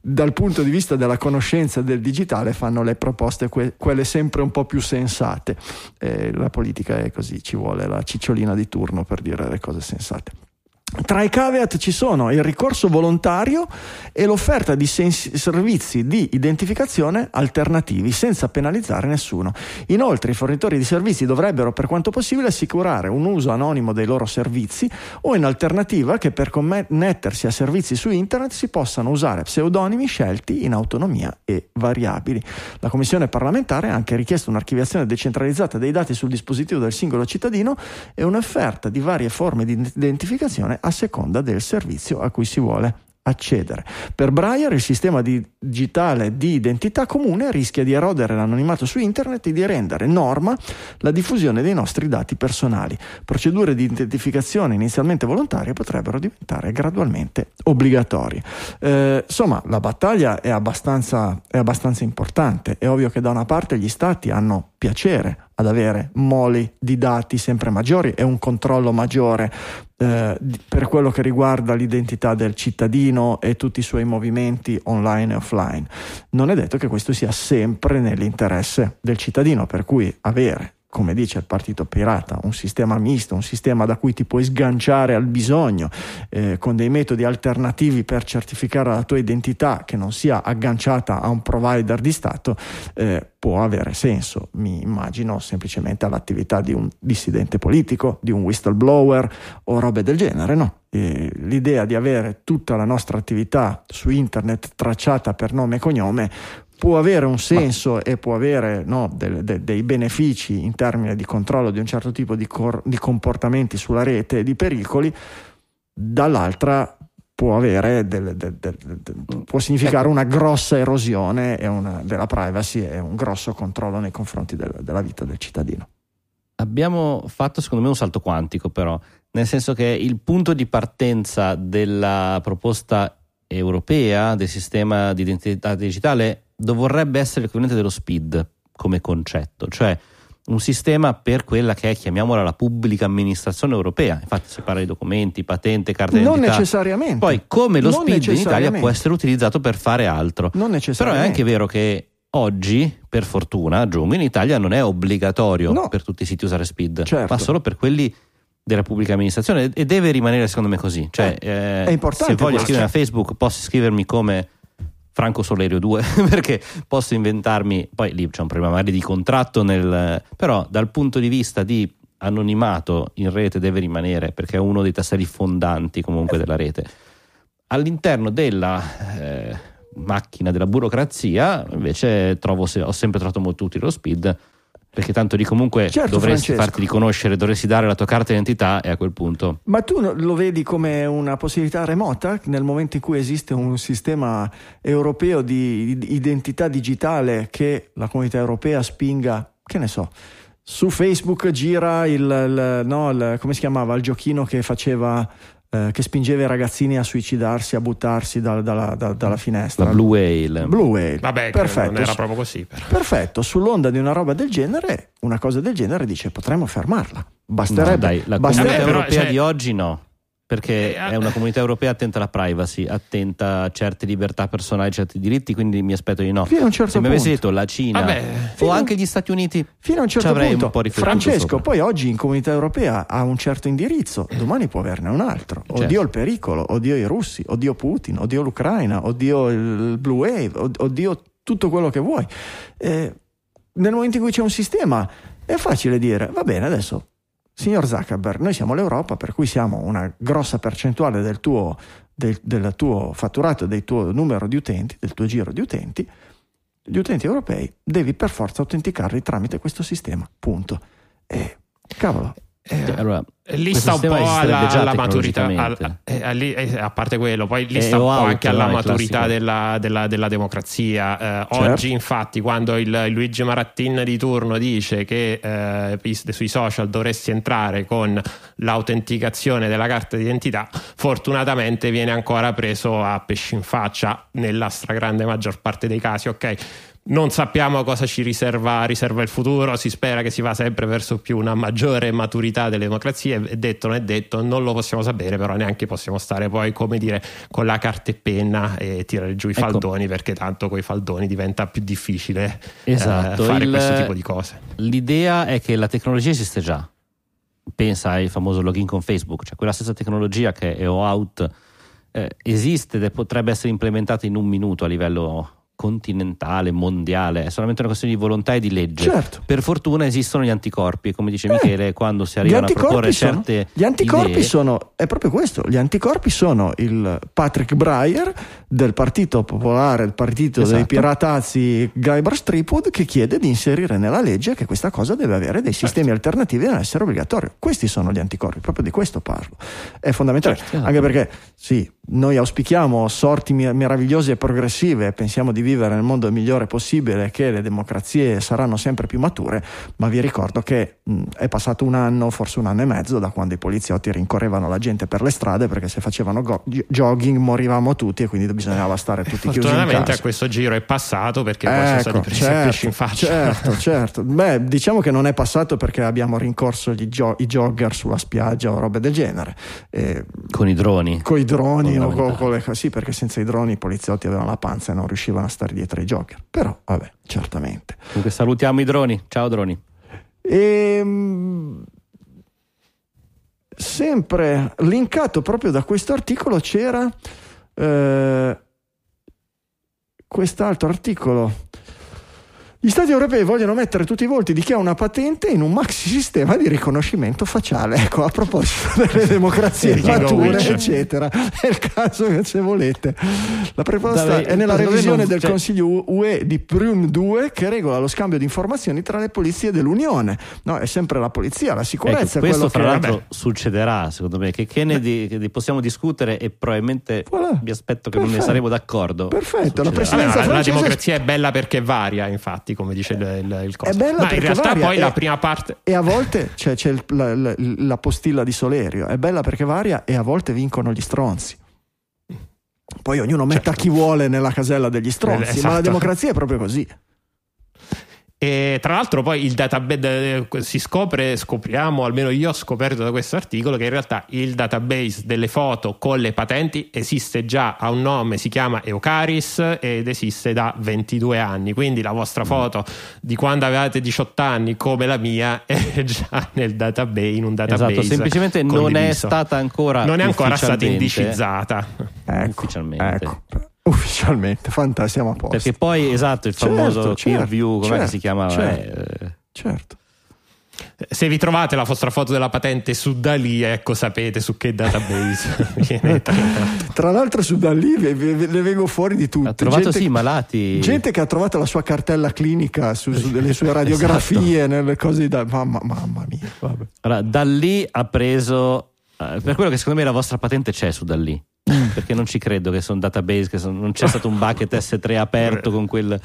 dal punto di vista della conoscenza del digitale fanno le proposte, que- quelle sempre un po' più sensate. Eh, la politica è così, ci vuole la cicciolina di turno per dire le cose sensate. Tra i caveat ci sono il ricorso volontario e l'offerta di sens- servizi di identificazione alternativi senza penalizzare nessuno. Inoltre i fornitori di servizi dovrebbero per quanto possibile assicurare un uso anonimo dei loro servizi o in alternativa che per connettersi a servizi su internet si possano usare pseudonimi scelti in autonomia e variabili. La Commissione parlamentare ha anche richiesto un'archiviazione decentralizzata dei dati sul dispositivo del singolo cittadino e un'offerta di varie forme di identificazione a seconda del servizio a cui si vuole accedere. Per Breyer il sistema di- digitale di identità comune rischia di erodere l'anonimato su internet e di rendere norma la diffusione dei nostri dati personali. Procedure di identificazione inizialmente volontarie potrebbero diventare gradualmente obbligatorie. Eh, insomma, la battaglia è abbastanza, è abbastanza importante. È ovvio che da una parte gli stati hanno piacere ad avere moli di dati sempre maggiori e un controllo maggiore eh, per quello che riguarda l'identità del cittadino e tutti i suoi movimenti online e offline. Non è detto che questo sia sempre nell'interesse del cittadino, per cui avere come dice il partito pirata, un sistema misto, un sistema da cui ti puoi sganciare al bisogno, eh, con dei metodi alternativi per certificare la tua identità che non sia agganciata a un provider di Stato, eh, può avere senso. Mi immagino semplicemente all'attività di un dissidente politico, di un whistleblower o robe del genere, no? Eh, l'idea di avere tutta la nostra attività su internet tracciata per nome e cognome può avere un senso e può avere no, del- de- dei benefici in termini di controllo di un certo tipo di, cor- di comportamenti sulla rete e di pericoli, dall'altra può avere del- del- del- del- può significare una grossa erosione e una- della privacy e un grosso controllo nei confronti del- della vita del cittadino. Abbiamo fatto secondo me un salto quantico però, nel senso che il punto di partenza della proposta europea del sistema di identità digitale dovrebbe essere l'equivalente dello SPID come concetto, cioè un sistema per quella che è, chiamiamola la pubblica amministrazione europea. Infatti si parla di documenti, patente, carte Non d'identità. necessariamente. Poi come lo Non SPID in Italia necessariamente. può essere utilizzato per fare altro. Non Però è necessariamente. anche vero che oggi, per fortuna, aggiungo, in Italia non è obbligatorio No. per tutti i siti usare SPID, Certo. ma solo per quelli della pubblica amministrazione e deve rimanere secondo me così. Cioè, eh, è importante se voglio questo. scrivere a Facebook posso scrivermi come Franco Solerio 2 perché posso inventarmi, poi lì c'è un problema magari di contratto, nel, però dal punto di vista di anonimato in rete deve rimanere perché è uno dei tasselli fondanti comunque della rete. All'interno della eh, macchina della burocrazia invece trovo ho sempre trovato molto utile lo speed perché tanto lì comunque Certo, dovresti Francesco. farti riconoscere, dovresti dare la tua carta d'identità e a quel punto Ma tu lo vedi come una possibilità remota nel momento in cui esiste un sistema europeo di di identità digitale che la comunità europea spinga, che ne so, su Facebook gira il, il- no, il- come si chiamava, il giochino che faceva, eh, che spingeva i ragazzini a suicidarsi, a buttarsi dal- dalla, da- dalla finestra. la Blue Whale Blue Whale. Vabbè, Perfetto. non era proprio così. però. Perfetto, sull'onda di una roba del genere, una cosa del genere dice potremmo fermarla. Basterebbe. No, dai, la basterebbe- comunità europea cioè- di oggi no. Perché Eh, è una comunità europea attenta alla privacy, attenta a certe libertà personali, certi diritti, quindi mi aspetto di no. Fino a un certo Se mi avessi punto. detto la Cina Vabbè, o anche gli Stati Uniti, Fino a un certo ci avrei punto, un po' riflettuto Francesco, sopra. poi oggi in comunità europea ha un certo indirizzo, domani può averne un altro. Oddio Certo. il pericolo, oddio i russi, oddio Putin, oddio l'Ucraina, oddio il Blue Wave, od- oddio tutto quello che vuoi. Eh, nel momento in cui c'è un sistema è facile dire, va bene, adesso, signor Zuckerberg, noi siamo l'Europa, per cui siamo una grossa percentuale del tuo, del, del tuo fatturato, del tuo numero di utenti, del tuo giro di utenti, gli utenti europei devi per forza autenticarli tramite questo sistema. Punto. E cavolo. Cioè, allora, Lì questo sta un po' alla, alla maturità, al- eh, lì, eh, a parte quello, poi lì Eh, sta un po' out, anche alla no, maturità della, della- della democrazia. Eh, Certo. Oggi, infatti, quando il, il Luigi Marattin di turno dice che eh, sui social dovresti entrare con l'autenticazione della carta d'identità, fortunatamente viene ancora preso a pesci in faccia nella stragrande maggior parte dei casi. Ok. Non sappiamo cosa ci riserva, riserva il futuro, si spera che si va sempre verso più una maggiore maturità delle democrazie, è detto non è detto, non lo possiamo sapere, però neanche possiamo stare poi, come dire, con la carta e penna e tirare giù i Ecco. faldoni, perché tanto con i faldoni diventa più difficile eh, Esatto, fare il- questo tipo di cose. L'idea è che la tecnologia esiste già. Pensa al famoso login con Facebook, cioè quella stessa tecnologia che è OAuth eh, esiste ed potrebbe essere implementata in un minuto a livello continentale, mondiale, è solamente una questione di volontà e di legge. Certo. Per fortuna esistono gli anticorpi, come dice Eh, Michele, quando si Gli arrivano a proporre sono, certe gli anticorpi idee, sono, è proprio questo, gli anticorpi sono il Patrick Breyer del Partito Popolare, il partito dei Esatto. piratazzi Guybrush Stripwood che chiede di inserire nella legge che questa cosa deve avere dei sistemi alternativi e deve essere obbligatorio. Questi sono gli anticorpi, proprio di questo parlo. È fondamentale, Certo. anche perché sì, noi auspichiamo sorti meravigliose e progressive, pensiamo di vivere nel mondo migliore possibile, che le democrazie saranno sempre più mature, ma vi ricordo che mh, è passato un anno, forse un anno e mezzo, da quando i poliziotti rincorrevano la gente per le strade perché se facevano go- jogging morivamo tutti e quindi bisognava stare tutti chiusi in Fortunatamente casa. a questo giro è passato perché poi sono stati Ecco, presi a pesci in faccia. certo, certo. Beh, diciamo che non è passato perché abbiamo rincorso gli gio- i jogger sulla spiaggia o robe del genere. Eh, Con i droni. con i droni, o con le- sì, perché senza i droni i poliziotti avevano la panza e non riuscivano a stare dietro ai jogger. Però, vabbè, certamente. Comunque salutiamo i droni. Ciao droni. Ehm, sempre linkato proprio da questo articolo c'era eh, quest'altro articolo. Gli Stati europei vogliono mettere tutti i volti di chi ha una patente in un maxi sistema di riconoscimento facciale. Ecco, a proposito delle democrazie mature, Witch. eccetera. È il caso che se volete. La proposta Dai, è nella revisione non- del cioè- Consiglio UE di Prüm 2 che regola lo scambio di informazioni tra le polizie dell'Unione. No, è sempre la polizia, la sicurezza. Ecco, è questo che... l'altro vabbè. succederà secondo me che, che ne di- che possiamo discutere e probabilmente Voilà. mi aspetto che non ne Perfetto. saremo d'accordo Perfetto, la presidenza Vabbè, ma la, francese- democrazia è bella perché varia, infatti, come dice il, il, il coso. È bella Ma in perché realtà varia poi e- la prima parte. E a volte c'è, c'è il- la, la- la postilla di Solerio, è bella perché varia e a volte vincono gli stronzi. Poi ognuno metta chi vuole nella casella degli stronzi, Eh, ma la esatto. democrazia è proprio così. E tra l'altro poi il database si scopre, scopriamo, almeno io ho scoperto da questo articolo che in realtà il database delle foto con le patenti esiste già, ha un nome, si chiama Eucaris ed esiste da 22 anni, quindi la vostra foto di quando avevate 18 anni come la mia è già nel database, in un database. esatto semplicemente non è condiviso. stata ancora non è ancora stata ufficialmente- indicizzata. Ecco, Ufficialmente. ecco. Ufficialmente, fantastico, a posto. perché poi esatto il Certo, famoso certo, peer view come certo, si chiamava certo. Eh, Certo. Se vi trovate la vostra foto della patente su da lì, ecco, sapete su che database viene. Tra l'altro su da lì ve- ve- ne vengo fuori di tutto. ha trovato Gente- sì malati Gente che ha trovato la sua cartella clinica su, su delle sue radiografie, Esatto. nelle cose da. Mamma, mamma mia, vabbè. Allora, da lì ha preso eh, per quello che secondo me la vostra patente c'è su da lì Mm. Perché non ci credo che sono database che sono- non c'è stato un bucket S3 aperto con quel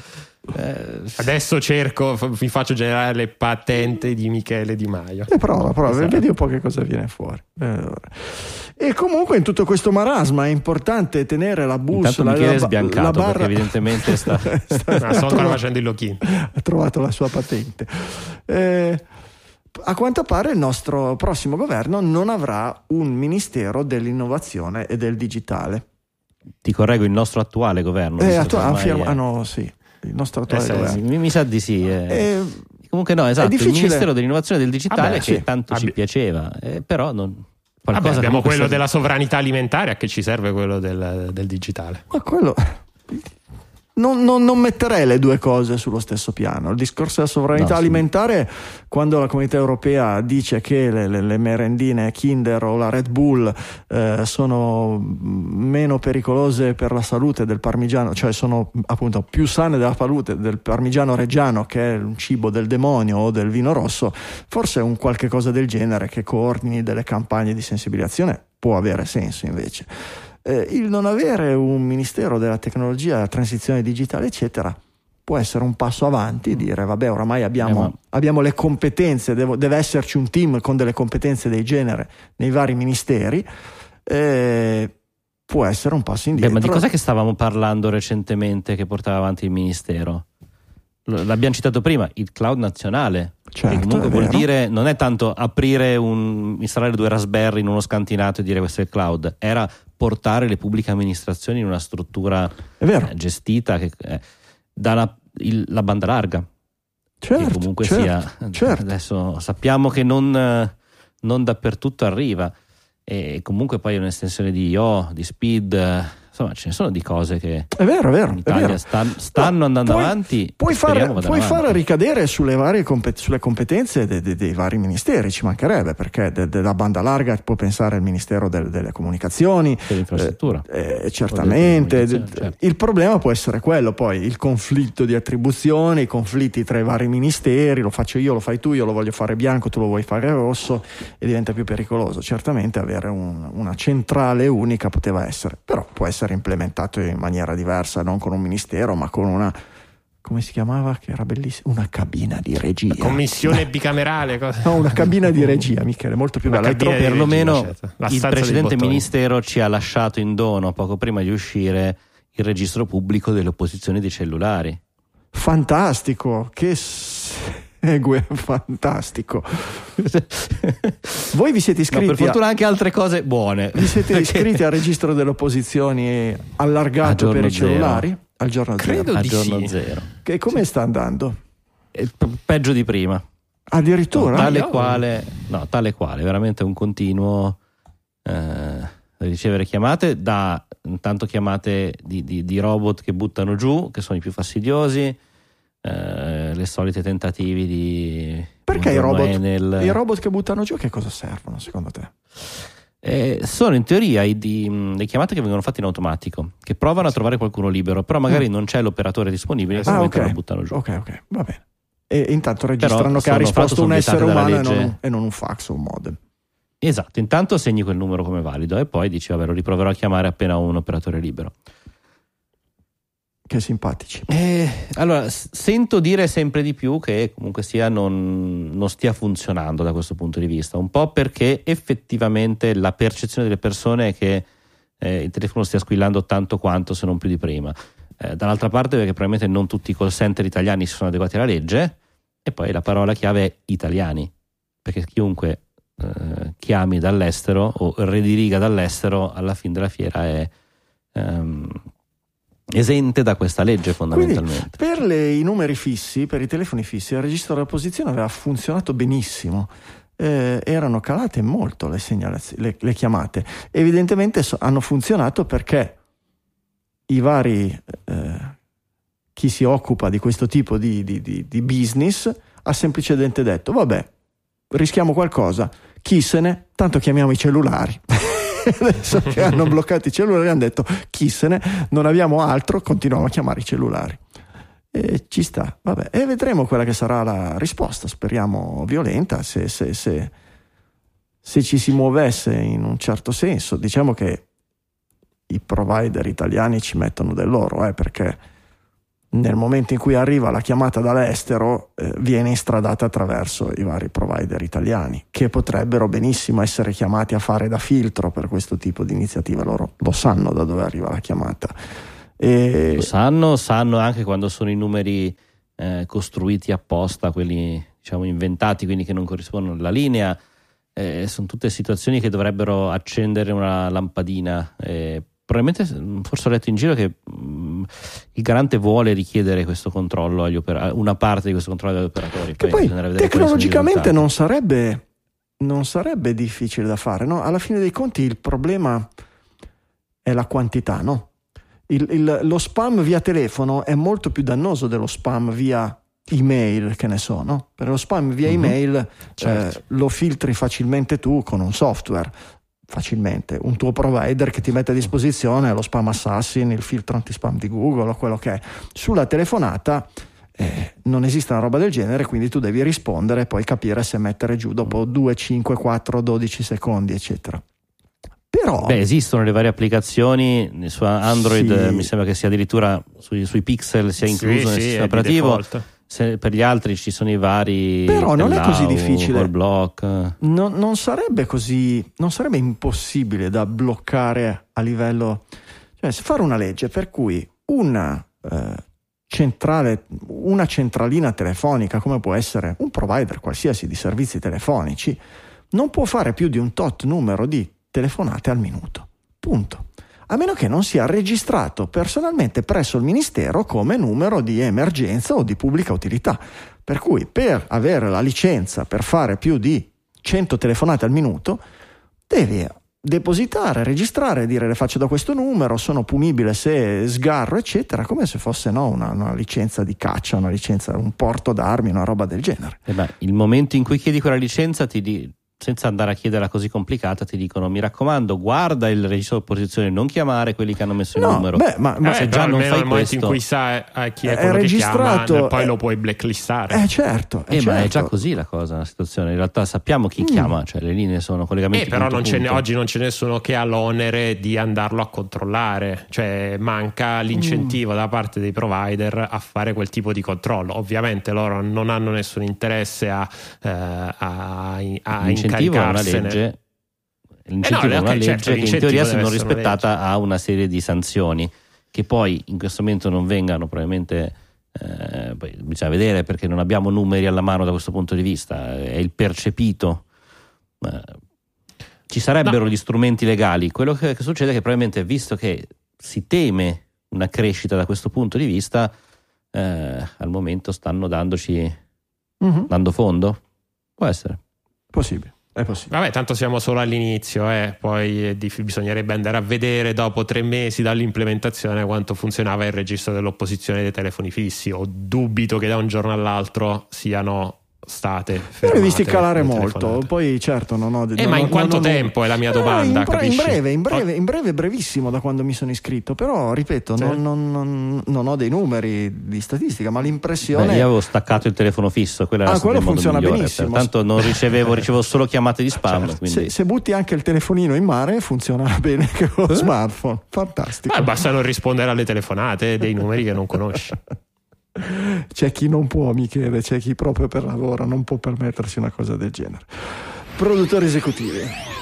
eh, Adesso cerco, vi faccio generare le patente di Michele Di Maio. E prova, prova, Esatto. vedi un po' che cosa viene fuori. Eh, allora. E comunque in tutto questo marasma è importante tenere la intanto bussola. Michele è la, ba- sbiancato la barra... perché evidentemente sta No, sta- ha, sto facendo il login. ha trovato la sua patente. Eh, a quanto pare il nostro prossimo governo non avrà un ministero dell'innovazione e del digitale. ti correggo il nostro attuale governo Eh, attu- ah, firma- è- ah, no, sì, il nostro attuale Eh, sì, governo. mi, mi sa di sì eh. Eh, comunque no esatto il difficile. ministero dell'innovazione e del digitale Vabbè, che sì. tanto ci Abbi- piaceva eh, però non Vabbè, abbiamo quello sta- della sovranità alimentare, a che ci serve quello del, del digitale? Ma quello. Non, non- non metterei le due cose sullo stesso piano. Il discorso della sovranità No, sì. alimentare, quando la comunità europea dice che le, le- le merendine Kinder o la Red Bull eh, sono meno pericolose per la salute del parmigiano, cioè sono appunto più sane della salute del parmigiano reggiano, che è un cibo del demonio o del vino rosso, forse un qualche cosa del genere che coordini delle campagne di sensibilizzazione può avere senso invece eh, il non avere un ministero della tecnologia, della transizione digitale, eccetera, può essere un passo avanti, dire vabbè, oramai abbiamo, Eh, ma- abbiamo le competenze, devo- deve esserci un team con delle competenze del genere nei vari ministeri. eh, può essere un passo Beh, indietro. ma di cos'è che stavamo parlando recentemente che portava avanti il ministero? L'abbiamo citato prima, il cloud nazionale. Certo, che comunque vuol dire non è tanto aprire un installare due Raspberry in uno scantinato e dire questo è il cloud, era portare le pubbliche amministrazioni in una struttura È vero, eh, gestita che, eh, dalla il- la banda larga. certo, che comunque certo, sia certo. adesso sappiamo che non, eh, non dappertutto arriva e comunque poi è un'estensione di IO, di speed, eh, insomma ce ne sono di cose che È vero, è vero. in è Italia vero. stan- stanno No, andando puoi- avanti. Puoi, vadano puoi avanti. ricadere sulle varie sulle competenze de- de- dei vari ministeri, ci mancherebbe, perché della banda larga può pensare al Ministero del- delle Comunicazioni. Dell'infrastruttura. eh, O certamente. certo. Il problema può essere quello, poi il conflitto di attribuzione, i conflitti tra i vari ministeri, lo faccio io, lo fai tu, io lo voglio fare bianco, tu lo vuoi fare rosso e diventa più pericoloso. Certamente avere un- una centrale unica poteva essere, però può essere implementato in maniera diversa, non con un ministero, ma con una come si chiamava? Che era bellissima, una cabina di regia. Commissione bicamerale. cosa- No, una cabina di regia, Michele, molto più Una bella. Troppo- di regia, perlomeno certo. La il precedente ministero ci ha lasciato in dono poco prima di uscire il registro pubblico delle opposizioni dei cellulari. Fantastico, che segue, fantastico. Voi vi siete No, iscritti, per fortuna a, anche altre cose buone. vi siete iscritti al registro delle opposizioni allargato per i zero. cellulari? Al giorno Credo zero. a di giorno sì. zero. Che come sta andando? E p- peggio di prima. Addirittura? tale io- quale, no, tale quale, veramente un continuo eh, ricevere chiamate, da intanto chiamate di, di- di robot che buttano giù, che sono i più fastidiosi, eh, le solite tentativi di... Perché i robot, Enel. i robot che buttano giù che cosa servono secondo te? Eh, sono in teoria i di- mh, le chiamate che vengono fatte in automatico, che provano a trovare qualcuno libero, però magari non c'è l'operatore disponibile, Ah, e ok. lo buttano giù. Ok, ok, va bene. E intanto registrano che ha risposto un essere umano e non, e non un fax o un modem. Esatto, intanto segni quel numero come valido e poi dici vabbè lo riproverò a chiamare appena ho un operatore libero. Che simpatici. Eh, allora, sento dire sempre di più che comunque sia non, non stia funzionando da questo punto di vista, un po' perché effettivamente la percezione delle persone è che eh, il telefono stia squillando tanto quanto se non più di prima. Eh, dall'altra parte perché probabilmente non tutti i call center italiani si sono adeguati alla legge e poi la parola chiave è italiani, perché chiunque eh, chiami dall'estero o rediriga dall'estero alla fine della fiera è ehm, esente da questa legge Quindi fondamentalmente. per le- i numeri fissi, per i telefoni fissi, il registro della posizione aveva funzionato benissimo. Eh, erano calate molto le, segnalazioni, le, le chiamate. Evidentemente so- hanno funzionato perché i vari eh, chi si occupa di questo tipo di, di- di- di business ha semplicemente detto: Vabbè, rischiamo qualcosa, chi se ne, tanto chiamiamo i cellulari. Adesso che hanno bloccato i cellulari hanno detto chi se ne, non abbiamo altro, continuiamo a chiamare i cellulari. E ci sta, vabbè, e vedremo quella che sarà la risposta, speriamo violenta, se, se- se- se ci si muovesse in un certo senso. Diciamo che i provider italiani ci mettono del loro, eh, perché nel momento in cui arriva la chiamata dall'estero eh, viene istradata attraverso i vari provider italiani che potrebbero benissimo essere chiamati a fare da filtro per questo tipo di iniziativa loro lo sanno da dove arriva la chiamata e Lo sanno, sanno anche quando sono i numeri eh, costruiti apposta, quelli diciamo inventati, quindi che non corrispondono alla linea. Eh, sono tutte situazioni che dovrebbero accendere una lampadina. Probabilmente, forse ho letto in giro che mh, il garante vuole richiedere questo controllo agli operatori, una parte di questo controllo agli operatori. che poi bisognerà vedere quali sono i tecnologicamente non sarebbe non sarebbe difficile da fare no? alla fine dei conti il problema è la quantità no? Il- il- lo spam via telefono è molto più dannoso dello spam via email che ne so no? per lo spam via Mhm. email Certo. eh, lo filtri facilmente tu con un software facilmente un tuo provider che ti mette a disposizione lo spam assassin il filtro anti-spam di Google o quello che è sulla telefonata eh, non esiste una roba del genere, quindi tu devi rispondere e poi capire se mettere giù dopo 2, 5, 4, 12 secondi, eccetera. Però, Beh, esistono le varie applicazioni, su Android Sì. mi sembra che sia addirittura sui, sui pixel sia incluso Sì, nel sì, sistema operativo. default. Se per gli altri ci sono i vari Però non è così difficile. Block. non, non sarebbe così, non sarebbe impossibile da bloccare a livello, cioè fare una legge per cui una eh, centrale, una centralina telefonica, come può essere un provider qualsiasi di servizi telefonici, non può fare più di un tot numero di telefonate al minuto. Punto. A meno che non sia registrato personalmente presso il Ministero come numero di emergenza o di pubblica utilità. Per cui per avere la licenza per fare più di 100 telefonate al minuto, devi depositare, registrare, dire le faccio da questo numero, sono punibile se sgarro, eccetera, come se fosse no, una, una licenza di caccia, una licenza, un porto d'armi, una roba del genere. Eh beh, il momento in cui chiedi quella licenza ti di- senza andare a chiederla così complicata ti dicono mi raccomando guarda il registro di opposizione non chiamare quelli che hanno messo il No, numero beh, ma- ma- Eh, se già non fai questo in cui sa a chi è È quello che registrato, chiama, poi eh, lo puoi blacklistare. Eh certo, eh, Eh, ma è già certo. così la cosa, la situazione. In realtà sappiamo chi chiama, cioè le linee sono collegamenti. Eh, però punto, non ce ne- oggi non c'è nessuno che ha l'onere di andarlo a controllare, cioè manca l'incentivo da parte dei provider a fare quel tipo di controllo. Ovviamente loro non hanno nessun interesse a, eh, a, a L'incentivo è una legge. L'incentivo Eh no, è una ok, legge certo, che in teoria, se non rispettata, ha una serie di sanzioni che poi in questo momento non vengano probabilmente. eh, poi bisogna vedere perché non abbiamo numeri alla mano da questo punto di vista, è il percepito. Eh, ci sarebbero No. gli strumenti legali. Quello che, che succede è che probabilmente, visto che si teme una crescita da questo punto di vista, eh, al momento stanno dandoci Mhm, dando fondo? Può essere. Possibile. Vabbè, tanto siamo solo all'inizio, eh. poi dif- bisognerebbe andare a vedere dopo tre mesi dall'implementazione quanto funzionava il registro dell'opposizione dei telefoni fissi. Ho dubito che da un giorno all'altro siano state fermate visti calare molto, poi certo non ho... Eh, non ma in quanto non tempo è la mia Eh, domanda, in, bre- in breve, in breve, in breve, brevissimo da quando mi sono iscritto, però ripeto, Sì. non, non- non- non ho dei numeri di statistica, ma l'impressione... Beh, io avevo staccato il telefono fisso, quello era Ah, quello funziona migliore, benissimo. Tanto non ricevevo, ricevevo solo chiamate di spam. Certo, quindi... se, se butti anche il telefonino in mare funziona bene con lo smartphone, fantastico. Ma basta non rispondere alle telefonate dei numeri che non conosci. C'è chi non può, Michele, c'è chi proprio per lavoro non può permettersi una cosa del genere. Produttori esecutivi.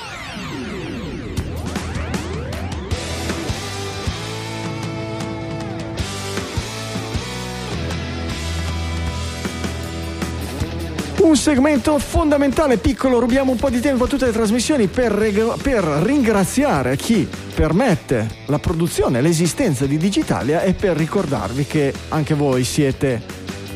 Un segmento fondamentale, piccolo, rubiamo un po' di tempo a tutte le trasmissioni per, reg- per ringraziare chi permette la produzione, l'esistenza di Digitalia e per ricordarvi che anche voi siete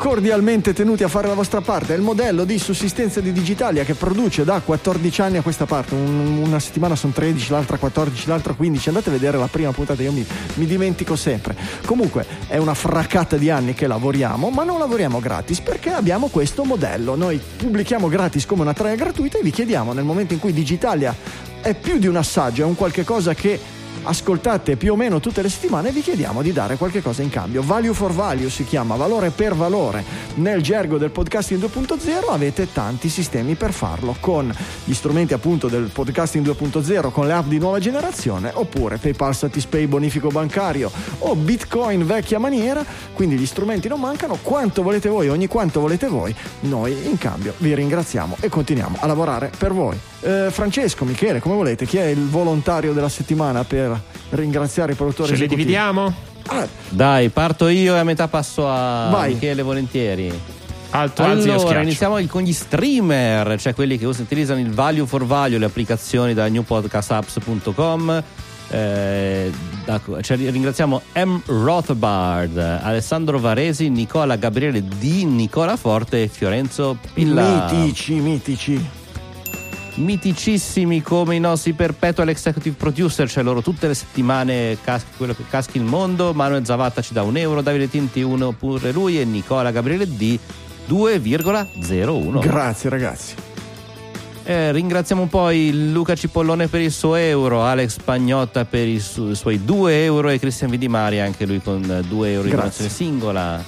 cordialmente tenuti a fare la vostra parte. È il modello di sussistenza di Digitalia che produce da 14 anni a questa parte. Un- una settimana sono 13, l'altra 14, l'altra 15. Andate a vedere la prima puntata, io mi, mi dimentico sempre. Comunque è una fraccata di anni che lavoriamo, ma non lavoriamo gratis perché abbiamo questo modello. Noi pubblichiamo gratis come una traia gratuita e vi chiediamo nel momento in cui Digitalia è più di un assaggio, è un qualche cosa che ascoltate più o meno tutte le settimane vi chiediamo di dare qualche cosa in cambio. Value for value si chiama, valore per valore. Nel gergo del podcasting 2.0 avete tanti sistemi per farlo con gli strumenti appunto del podcasting 2.0 con le app di nuova generazione oppure PayPal Satispay bonifico bancario o Bitcoin vecchia maniera, quindi gli strumenti non mancano, quanto volete voi, ogni quanto volete voi, noi in cambio vi ringraziamo e continuiamo a lavorare per voi. Eh, Francesco, Michele, come volete, chi è il volontario della settimana per ringraziare i produttori Ce le esecutivi? dividiamo? Ah, Dai, parto io e a metà passo a Vai. Michele volentieri. Alto, Allora, iniziamo con gli streamer, cioè quelli che utilizzano il value for value, le applicazioni da newpodcastapps.com. Eh, da- cioè, ringraziamo M. Rothbard, Alessandro Varesi, Nicola Gabriele Di, Nicola Forte e Fiorenzo Pilla. mitici, mitici. Miticissimi come i nostri perpetual executive producer, cioè loro tutte le settimane cas- quello che caschi il mondo. Manuel Zavatta ci dà un euro, Davide Tinti uno pure lui e Nicola Gabriele D 2,01. Grazie ragazzi. Eh, ringraziamo poi Luca Cipollone per il suo euro, Alex Pagnotta per i, su- i suoi 2 euro e Cristian Vidimari anche lui con 2 euro Grazie. donazione singola.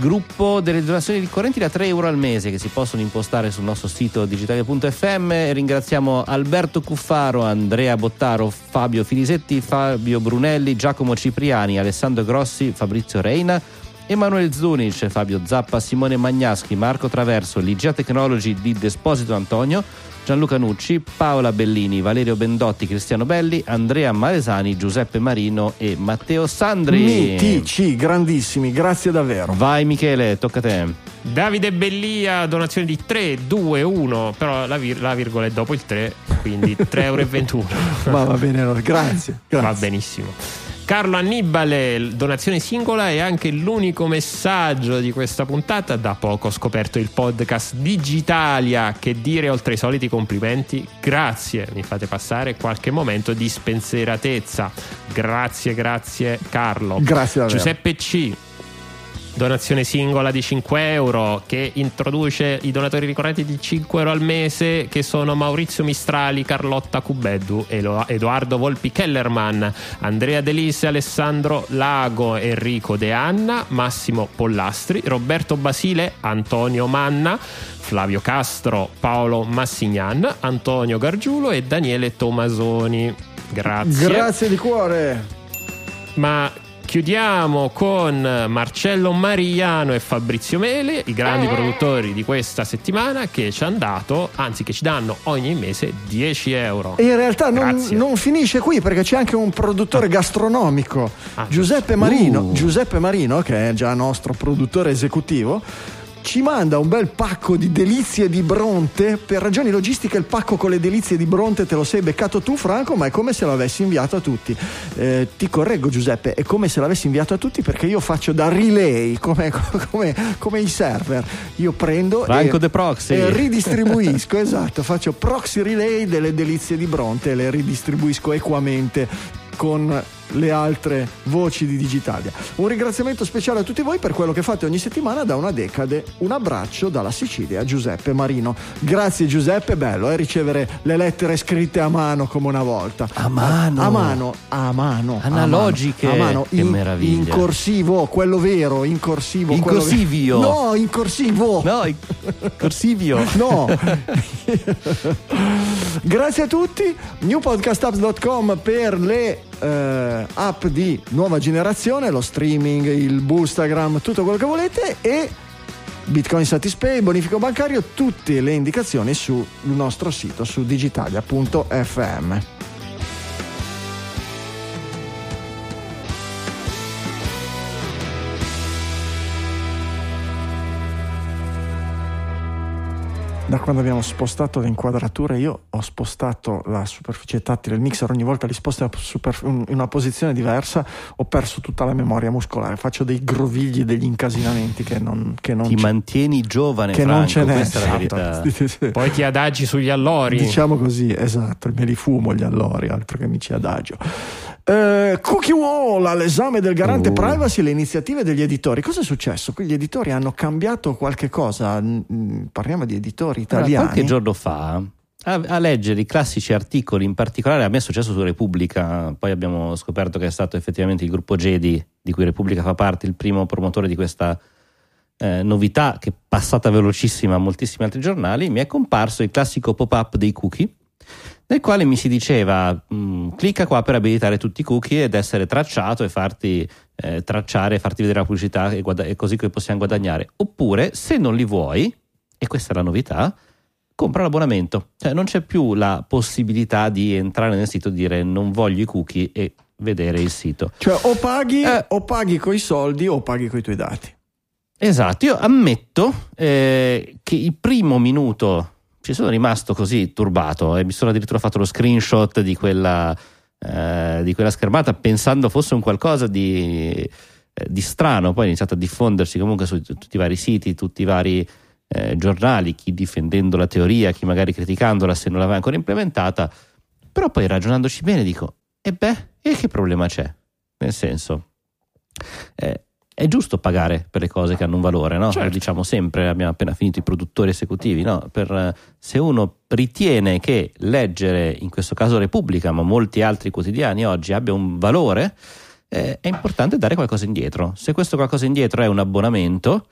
Gruppo delle donazioni ricorrenti da 3 euro al mese che si possono impostare sul nostro sito digitale.fm. Ringraziamo Alberto Cuffaro, Andrea Bottaro, Fabio Filisetti, Fabio Brunelli, Giacomo Cipriani, Alessandro Grossi, Fabrizio Reina. Emanuele Zunic, Fabio Zappa, Simone Magnaschi, Marco Traverso, Ligia Technology di Desposito Antonio, Gianluca Nucci, Paola Bellini, Valerio Bendotti, Cristiano Belli, Andrea Malesani, Giuseppe Marino e Matteo Sandri. Mitici, grandissimi, grazie davvero. Vai Michele, tocca a te. Davide Bellia, donazione di 3, 2, 1, però la, vir- la virgola è dopo il 3, quindi 3,21 euro. Ma va bene, allora, grazie. Va grazie. benissimo. Carlo Annibale, donazione singola e anche l'unico messaggio di questa puntata. Da poco ho scoperto il podcast Digitalia. Che dire oltre ai soliti complimenti? Grazie, mi fate passare qualche momento di spensieratezza. Grazie, grazie Carlo. Grazie davvero. Giuseppe C. Donazione singola di 5 euro che introduce i donatori ricorrenti di 5 euro al mese che sono Maurizio Mistrali, Carlotta Cubeddu, Edoardo Volpi Kellerman, Andrea Delise, Alessandro Lago, Enrico De Anna, Massimo Pollastri, Roberto Basile, Antonio Manna, Flavio Castro, Paolo Massignan, Antonio Gargiulo e Daniele Tomasoni. Grazie. Grazie di cuore. Ma chiudiamo con Marcello Mariano e Fabrizio Mele, i grandi produttori di questa settimana che ci hanno dato, anzi che ci danno ogni mese 10 euro. E in realtà non, non finisce qui perché c'è anche un produttore gastronomico, Ah, Giuseppe Marino, Uh. Giuseppe Marino, che è già nostro produttore esecutivo. Ci manda un bel pacco di delizie di Bronte. Per ragioni logistiche, il pacco con le delizie di Bronte te lo sei beccato tu, Franco, ma è come se l'avessi inviato a tutti. Eh, ti correggo, Giuseppe, è come se l'avessi inviato a tutti perché io faccio da relay, come, come- come i server. Io prendo Franco e, Proxy. e ridistribuisco, esatto, faccio proxy relay delle delizie di Bronte e le ridistribuisco equamente con le altre voci di Digitalia. Un ringraziamento speciale a tutti voi per quello che fate ogni settimana da una decade. Un abbraccio dalla Sicilia, Giuseppe Marino. Grazie Giuseppe, bello eh, ricevere le lettere scritte a mano come una volta. A mano. A mano, a mano. Analogiche. A mano, Che in, meraviglia. in corsivo, quello vero, in corsivo. In corsivio. No, in corsivo. No, il corsivio. No. Grazie a tutti. newpodcastapps.com per le eh, app di nuova generazione, lo streaming, il boostagram, tutto quello che volete e Bitcoin Satispay, bonifico bancario, tutte le indicazioni sul nostro sito su digitalia.fm. Da quando abbiamo spostato le inquadrature, io ho spostato la superficie tattile, il mixer ogni volta li sposta in una posizione diversa, ho perso tutta la memoria muscolare, faccio dei grovigli, degli incasinamenti che non, che non Ti c'è- mantieni giovane, che Franco, non ce n'è. questa è la esatto. sì, sì. Poi ti adagi sugli allori. Diciamo così, esatto, me li fumo gli allori, altro che mi ci adagio. Eh, cookie Wall all'esame del garante Uh. privacy le iniziative degli editori. Cosa è successo? Qui gli editori hanno cambiato qualche cosa. Parliamo di editori Allora, italiani. qualche giorno fa a, a leggere i classici articoli, in particolare a me è successo su Repubblica, poi abbiamo scoperto che è stato effettivamente il gruppo Jedi, di cui Repubblica fa parte, il primo promotore di questa eh, novità che è passata velocissima a moltissimi altri giornali, mi è comparso il classico pop-up dei cookie, nel quale mi si diceva "Mm, clicca qua per abilitare tutti i cookie ed essere tracciato e farti eh, tracciare, farti vedere la pubblicità e, guada- e così che possiamo guadagnare. Oppure, se non li vuoi, e questa è la novità, compra l'abbonamento. Cioè non c'è più la possibilità di entrare nel sito e dire non voglio i cookie e vedere il sito. Cioè, o paghi, Eh. o paghi coi soldi o paghi coi tuoi dati. Esatto, io ammetto eh, che il primo minuto ci sono rimasto così turbato e mi sono addirittura fatto lo screenshot di quella, eh, di quella schermata pensando fosse un qualcosa di, eh, di strano, poi è iniziato a diffondersi comunque su tutti i vari siti, tutti i vari eh, giornali, chi difendendo la teoria, chi magari criticandola se non l'aveva ancora implementata, però poi ragionandoci bene dico, e beh, e che problema c'è? Nel senso, eh, è giusto pagare per le cose che hanno un valore, no? Certo. Lo diciamo sempre, abbiamo appena finito i produttori esecutivi, no? Per, eh, se uno ritiene che leggere, in questo caso Repubblica, ma molti altri quotidiani oggi abbia un valore, eh, è importante dare qualcosa indietro. Se questo qualcosa indietro è un abbonamento,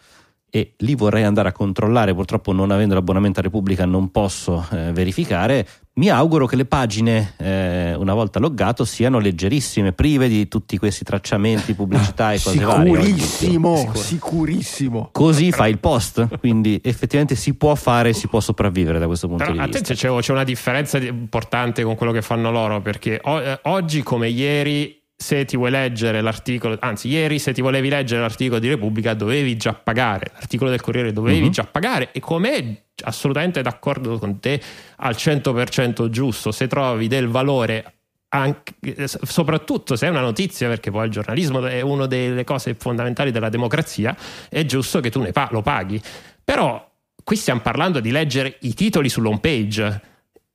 e lì vorrei andare a controllare, purtroppo non avendo l'abbonamento a Repubblica non posso eh, verificare, mi auguro che le pagine eh, una volta loggato siano leggerissime, prive di tutti questi tracciamenti, pubblicità e cose varie. Sicurissimo, sicurissimo. Così fa il post, quindi effettivamente si può fare, si può sopravvivere da questo punto Però di vista. attenzione, c'è, una differenza di- importante con quello che fanno loro, perché o- eh, oggi come ieri, se ti vuoi leggere l'articolo, anzi ieri se ti volevi leggere l'articolo di Repubblica dovevi già pagare, l'articolo del Corriere dovevi Mhm. già pagare e come assolutamente d'accordo con te al 100% giusto, se trovi del valore anche, soprattutto se è una notizia, perché poi il giornalismo è una delle cose fondamentali della democrazia, è giusto che tu ne pa- lo paghi. Però qui stiamo parlando di leggere i titoli sull'home page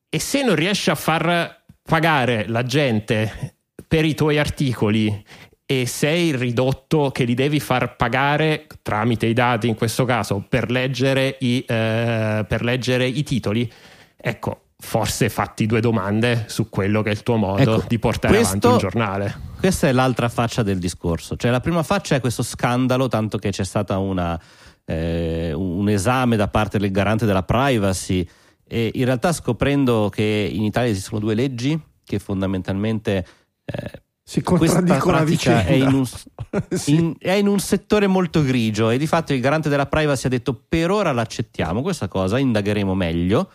e se non riesci a far pagare la gente per i tuoi articoli e sei ridotto che li devi far pagare tramite i dati in questo caso per leggere i, eh, per leggere i titoli, ecco, forse fatti due domande su quello che è il tuo modo Ecco, di portare questo- avanti un giornale. Questa è l'altra faccia del discorso. Cioè, la prima faccia è questo scandalo, tanto che c'è stato un esame da parte del garante della privacy. E in realtà, scoprendo che in Italia esistono due leggi che fondamentalmente eh, Si questa contraddicono a vicenda. è in, un, Sì. in- è in un settore molto grigio e di fatto il garante della privacy ha detto per ora l'accettiamo questa cosa, indagheremo meglio.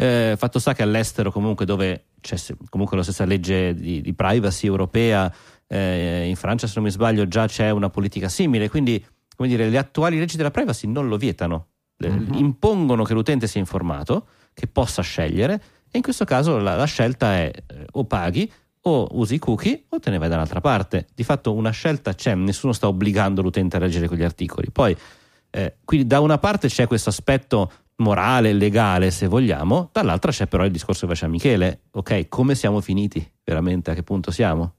Eh, fatto sta che all'estero comunque dove c'è comunque la stessa legge di, di privacy europea, eh, in Francia se non mi sbaglio già c'è una politica simile, quindi come dire, le attuali leggi della privacy non lo vietano, Mhm. impongono che l'utente sia informato, che possa scegliere e in questo caso la, la scelta è eh, o paghi o usi i cookie o te ne vai da un'altra parte. Di fatto una scelta c'è, nessuno sta obbligando l'utente a leggere quegli articoli. Poi, eh, quindi da una parte c'è questo aspetto morale, legale, se vogliamo, dall'altra c'è però il discorso che faceva Michele. Ok, come siamo finiti? Veramente a che punto siamo?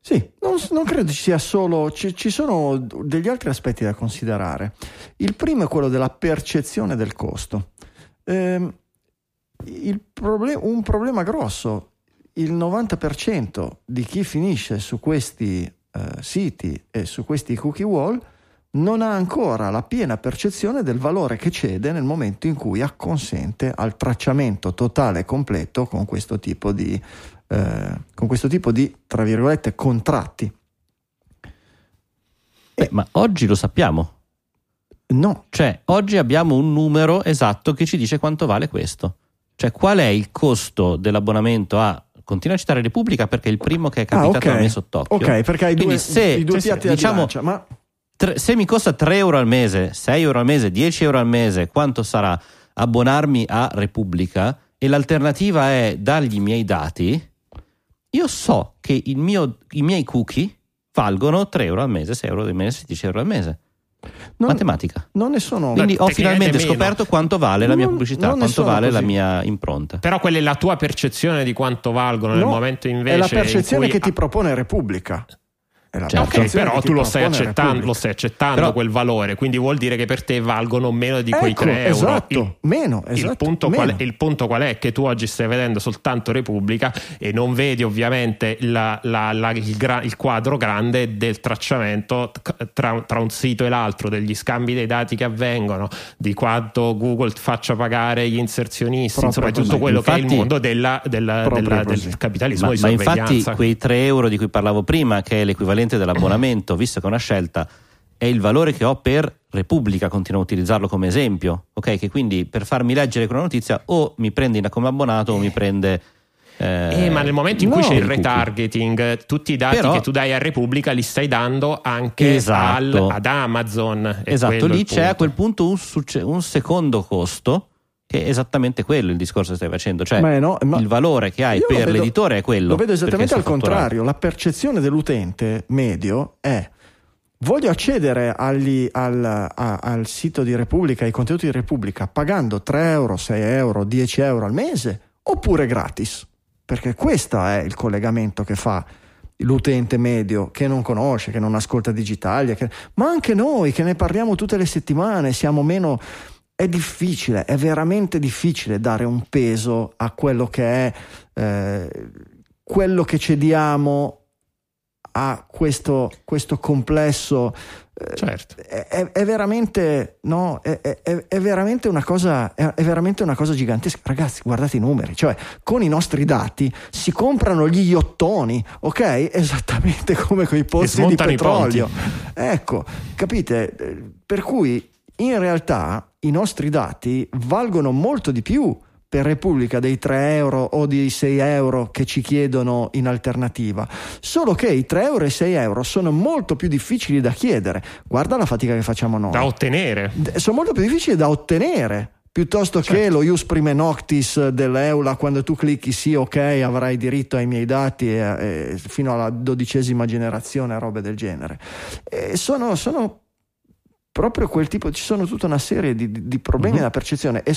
Sì, non, non credo ci sia solo, ci, ci sono degli altri aspetti da considerare. Il primo è quello della percezione del costo. Ehm, il proble- un problema grosso, il 90% di chi finisce su questi eh, siti e su questi cookie wall non ha ancora la piena percezione del valore che cede nel momento in cui acconsente al tracciamento totale e completo con questo tipo di, eh, con questo tipo di tra virgolette contratti. Beh, ma oggi lo sappiamo. No, Cioè, oggi abbiamo un numero esatto che ci dice quanto vale questo. Cioè, qual è il costo dell'abbonamento a. Continua a citare Repubblica perché è il primo che è Ah, capitato ok. a me sott'occhio. ok, perché hai Quindi due, se- i due piatti diciamo- bilancia, ma Tre- se mi costa 3 euro al mese, 6 euro al mese, 10 euro al mese, quanto sarà abbonarmi a Repubblica e l'alternativa è dargli i miei dati, io so che il mio- i miei cookie valgono 3 euro al mese, 6 euro al mese, 10 euro al mese. Non, Matematica. non ne sono... Quindi ho finalmente meno. scoperto quanto vale la mia Non- pubblicità, quanto vale la così. mia impronta. Però quella è la tua percezione di quanto valgono nel No, momento invece è la in percezione cui- che ti propone Repubblica. È la Cioè, ok, percezione però tu lo stai, accettando, lo stai accettando Però- quel valore, quindi vuol dire che per te valgono meno di quei Ecco, 3 euro. esatto, Il- meno, il, esatto, punto meno. qual è, il punto qual è? Che tu oggi stai vedendo soltanto Repubblica e non vedi ovviamente la- la- la- il, gra- il quadro grande del tracciamento tra, tra un sito e l'altro, degli scambi dei dati che avvengono, di quanto Google faccia pagare gli inserzionisti, Proprio insomma, di tutto quello che è il Infatti- mondo della- della- della- del capitalismo Ma, di ma infatti sorveglianza. quei 3 euro di cui parlavo prima, che è l'equivalente dell'abbonamento, visto che è una scelta, è il valore che ho per Repubblica, continuo a utilizzarlo come esempio, ok? Che quindi per farmi leggere quella notizia o mi prende in- come abbonato o mi prende... eh, Eh, ma nel momento in no, cui c'è il retargeting, tutti i dati Però- che tu dai a Repubblica li stai dando anche Esatto. al- ad Amazon. Esatto, lì c'è a punto. quel punto un, succe- un secondo costo che è esattamente quello il discorso che stai facendo, cioè Ma no, ma- il valore che hai per vedo- l'editore è quello. Lo vedo esattamente al contrario. La percezione dell'utente medio è voglio accedere agli- al, a- al sito di Repubblica, ai contenuti di Repubblica, pagando 3 euro, 6 euro, 10 euro al mese oppure gratis. Perché questo è il collegamento che fa l'utente medio che non conosce, che non ascolta Digitalia, che- ma anche noi che ne parliamo tutte le settimane, siamo meno... È difficile, è veramente difficile dare un peso a quello che è eh, quello che cediamo a questo, questo complesso. eh, Certo. È, è- è veramente, no, è, è- veramente una cosa, è, veramente una cosa gigantesca. Ragazzi, guardate i numeri, cioè con i nostri dati si comprano gli iottoni, ok? Esattamente come con i pozzi di petrolio. Ecco, capite? Eh, Per cui in realtà i nostri dati valgono molto di più per Repubblica dei 3 euro o dei 6 euro che ci chiedono in alternativa. Solo che i 3 euro e i 6 euro sono molto più difficili da chiedere. Guarda la fatica che facciamo noi. Da ottenere. Sono molto più difficili da ottenere piuttosto Certo. che lo ius prime noctis dell'EULA quando tu clicchi sì ok avrai diritto ai miei dati e- e fino alla dodicesima generazione robe del genere E sono, sono proprio quel tipo ci sono tutta una serie di, di- problemi Mhm. nella percezione e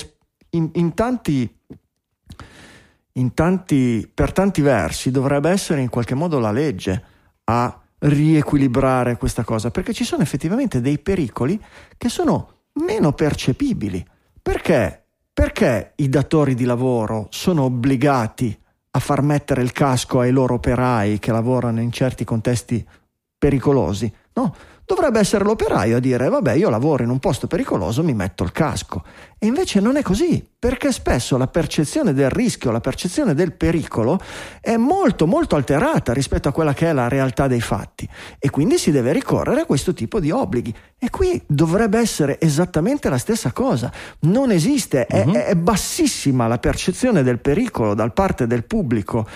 in, in tanti in tanti, per tanti versi dovrebbe essere in qualche modo la legge a riequilibrare questa cosa, perché ci sono effettivamente dei pericoli che sono meno percepibili. Perché? Perché i datori di lavoro sono obbligati a far mettere il casco ai loro operai che lavorano in certi contesti pericolosi? No, dovrebbe essere l'operaio a dire vabbè io lavoro in un posto pericoloso, mi metto il casco. E invece non è così, perché spesso la percezione del rischio, la percezione del pericolo è molto molto alterata rispetto a quella che è la realtà dei fatti e quindi si deve ricorrere a questo tipo di obblighi. E qui dovrebbe essere esattamente la stessa cosa. Non esiste, è- è, è bassissima la percezione del pericolo da parte del pubblico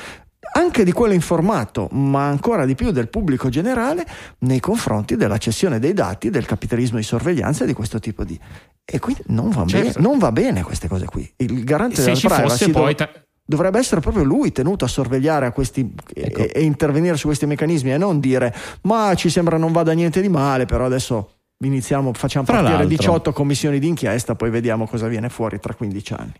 anche di quello informato, ma ancora di più del pubblico generale, nei confronti della cessione dei dati, del capitalismo di sorveglianza e di questo tipo di. E quindi non va, Certo. bene, non va bene queste cose qui. Il garante Se della ci privacy poi... ta- dovrebbe essere proprio lui tenuto a sorvegliare a questi Ecco. e, e intervenire su questi meccanismi e non dire ma ci sembra non vada niente di male, però adesso iniziamo, facciamo Fra partire l'altro- 18 commissioni d'inchiesta, poi vediamo cosa viene fuori tra 15 anni.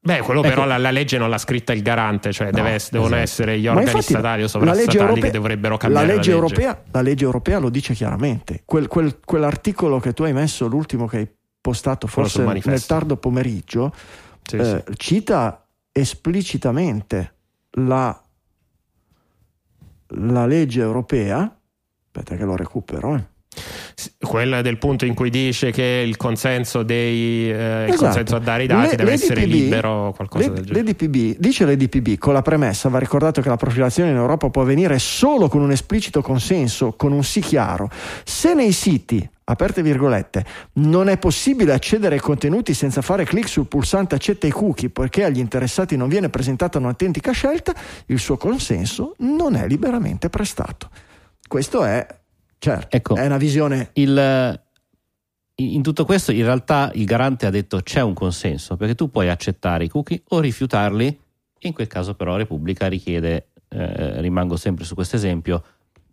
Beh, quello Ecco. però la, la legge non l'ha scritta il garante, cioè No, deve ess- devono esatto. essere gli organi infatti statali o sovrastatali legge europea- che dovrebbero cambiare la la legge, legge. europea, la legge europea lo dice chiaramente. Quel- quel- quell'articolo che tu hai messo, l'ultimo che hai postato forse nel tardo pomeriggio, Sì, eh, sì. cita esplicitamente la, la legge europea. Aspetta che lo recupero. eh. Quella del punto in cui dice che il consenso, dei, eh, il Esatto. consenso a dare i dati Le- deve essere l'EDPB libero o qualcosa Le- del genere. L'EDPB dice l'EDPB con la premessa va ricordato che la profilazione in Europa può avvenire solo con un esplicito consenso, con un sì chiaro. Se nei siti aperte virgolette, non è possibile accedere ai contenuti senza fare clic sul pulsante accetta i cookie poiché agli interessati non viene presentata un'autentica scelta, il suo consenso non è liberamente prestato. Questo è, certo, Ecco. è una visione Il- in tutto questo in realtà il garante ha detto c'è un consenso perché tu puoi accettare i cookie o rifiutarli in quel caso però Repubblica richiede eh, rimango sempre su questo esempio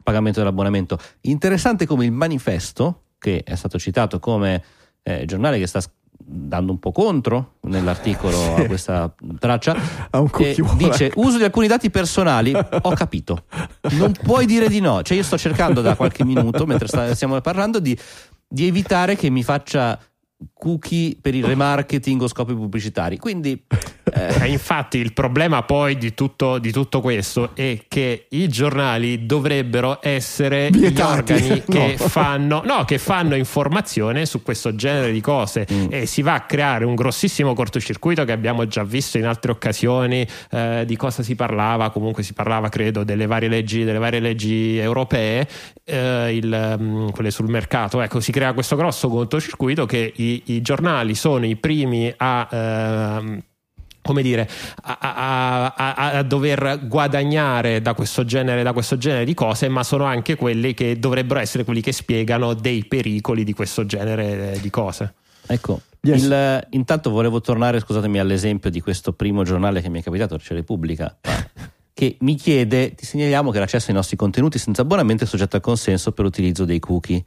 pagamento dell'abbonamento interessante come il manifesto che è stato citato come eh, giornale che sta dando un po' contro nell'articolo a questa traccia e cocchiuolo. dice uso di alcuni dati personali ho capito. Non puoi dire di no. Cioè io sto cercando da qualche minuto mentre stiamo parlando di, di evitare che mi faccia cookie per il remarketing o scopi pubblicitari. Quindi eh, Eh, infatti il problema poi di tutto, di tutto questo è che i giornali dovrebbero essere Vietati. gli organi che, No. fanno, no, che fanno informazione su questo genere di cose Mm. e si va a creare un grossissimo cortocircuito che abbiamo già visto in altre occasioni eh, di cosa si parlava, comunque si parlava credo delle varie leggi, delle varie leggi europee, eh, il, mm, quelle sul mercato, ecco si crea questo grosso cortocircuito che i, i giornali sono i primi a... ehm, come dire, a, a- a- a dover guadagnare da questo, genere, da questo genere di cose, ma sono anche quelli che dovrebbero essere quelli che spiegano dei pericoli di questo genere eh, di cose. ecco Yes. il- intanto volevo tornare scusatemi all'esempio di questo primo giornale che mi è capitato cioè Repubblica che mi chiede ti segnaliamo che l'accesso ai nostri contenuti senza abbonamento è soggetto al consenso per utilizzo dei cookie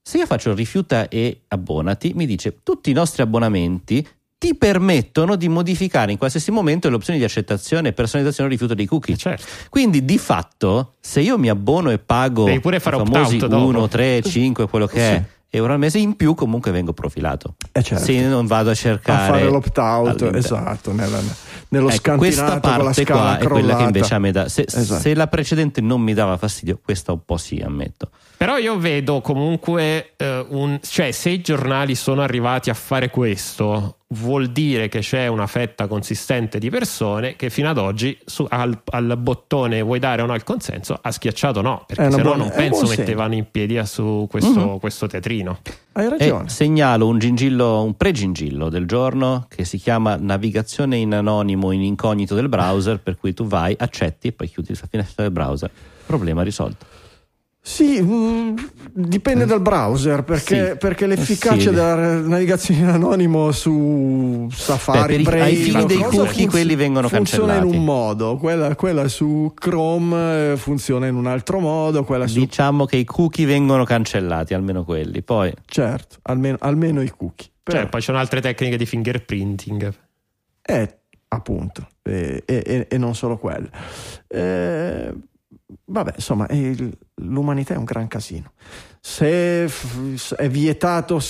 se io faccio rifiuta e abbonati mi dice tutti i nostri abbonamenti ti permettono di modificare in qualsiasi momento le opzioni di accettazione e personalizzazione o rifiuto dei cookie Certo. quindi di fatto se io mi abbono e pago Devi pure fare i famosi opt-out dopo. 1, 3, 5 quello che è euro al mese in più comunque vengo profilato Eh, certo. se non vado a a cercare fare l'opt-out, all'interno. esatto, nella- nello Ecco, scantinato questa con la parte qua è quella che invece a me dà se, Esatto. se la precedente non mi dava fastidio questa un po' sì ammetto Però io vedo comunque eh, un, cioè se i giornali sono arrivati a fare questo, vuol dire che c'è una fetta consistente di persone che fino ad oggi su- al, al bottone vuoi dare o no il consenso ha schiacciato no, perché se no buona- non penso mettevano in piedi a su questo, Mhm. questo teatrino. Hai e ragione. segnalo un gingillo un pre-gingillo del giorno che si chiama navigazione in anonimo in incognito del browser per cui tu vai accetti e poi chiudi la finestra del browser problema risolto Sì, mm, dipende dal browser perché, Sì. perché l'efficacia Sì. della navigazione in anonimo su Safari, Beh, Brave, ai fini dei cookie quelli vengono funziona cancellati. in un modo, quella, quella su Chrome eh, funziona in un altro modo, quella su Diciamo che i cookie vengono cancellati, almeno quelli. Poi certo, almeno, almeno i cookie. Però, Cioè, poi ci sono altre tecniche di fingerprinting. eh, appunto, e, e- e non solo quelle. Eh, vabbè, insomma, il- l'umanità è un gran casino. Se è vietato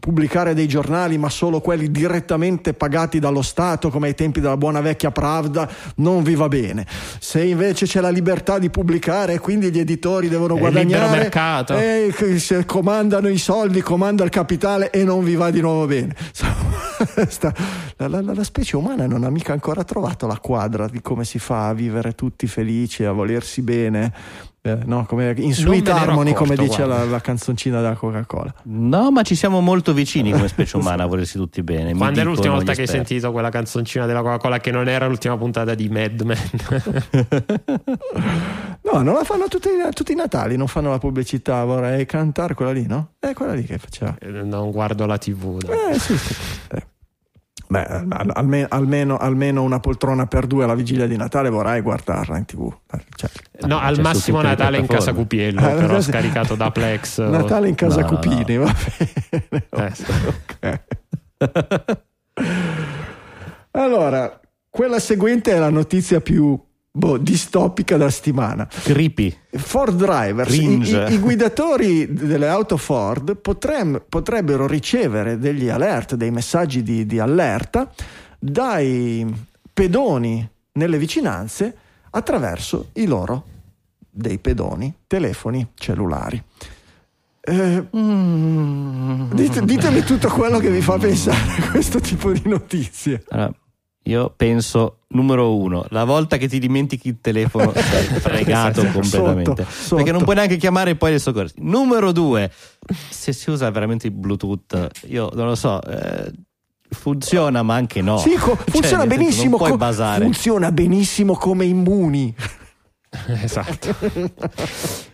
pubblicare dei giornali, ma solo quelli direttamente pagati dallo Stato, come ai tempi della buona vecchia Pravda, non vi va bene. Se invece c'è la libertà di pubblicare e quindi gli editori devono È guadagnare, mercato. eh, che se comandano i soldi, comanda il capitale e non vi va di nuovo bene. La, la- la specie umana non ha mica ancora trovato la quadra di come si fa a vivere tutti felici, a volersi bene. Eh, no, come in Sweet Harmony, come dice la, la canzoncina della Coca-Cola. no, ma ci siamo molto vicini come specie umana a volersi tutti bene. mi Quando è l'ultima volta che hai sentito quella canzoncina della Coca-Cola che non era l'ultima puntata di Mad Men? No, non la fanno tutti, tutti i Natali, non fanno la pubblicità. Vorrei cantare quella lì, no? È quella lì che faceva. Eh, non guardo la TV. dai. Eh, sì, sì. Eh. Beh, al- alme- almeno, almeno una poltrona per due alla vigilia di Natale vorrei guardarla in tv. Eh, cioè, No, c'è al su massimo Natale in casa. Cupiello, Eh, però Natale- scaricato da Plex. o- Natale in casa No, no, Cupini, va bene. Eh, sì. Ok. allora, quella seguente è la notizia più boh, distopica della settimana. Creepy. Ford Drivers, i, i- i guidatori delle auto Ford potrem- potrebbero ricevere degli alert, dei messaggi di, di allerta dai pedoni nelle vicinanze attraverso i loro, dei pedoni, telefoni cellulari. Eh, dite- ditemi tutto quello che vi fa pensare a questo tipo di notizie. Allora, io penso, numero uno, la volta che ti dimentichi il telefono sei fregato Sotto, completamente. sotto. Perché non puoi neanche chiamare poi le soccorsi. Numero due, se si usa veramente il Bluetooth, io non lo so, eh, funziona ma anche no. Sì, co- Cioè, funziona senso, benissimo. Puoi co- funziona benissimo come immuni. esatto.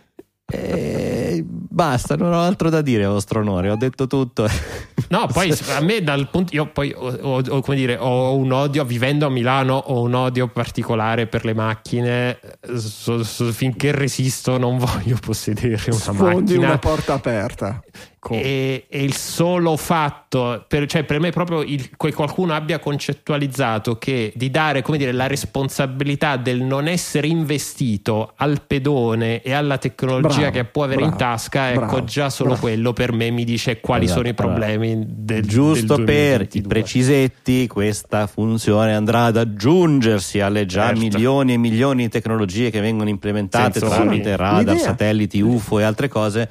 Eh, basta, non ho altro da dire, vostro onore, ho detto tutto. No, poi a me dal punto io poi ho, ho- ho, come dire, ho un odio vivendo a Milano, ho un odio particolare per le macchine. So- so- finché resisto non voglio possedere una Sfondi macchina. una porta aperta. Co- E, e il solo fatto, per, cioè per me proprio il, che qualcuno abbia concettualizzato che di dare come dire, la responsabilità del non essere investito al pedone e alla tecnologia Bravo, che può avere in bravo, tasca, ecco bravo, già solo quello per me mi dice quali Esatto, sono i problemi del Giusto del per i 2022. precisetti, questa funzione andrà ad aggiungersi alle già Certo. milioni e milioni di tecnologie che vengono implementate Sensori. tramite radar, satelliti, UFO e altre cose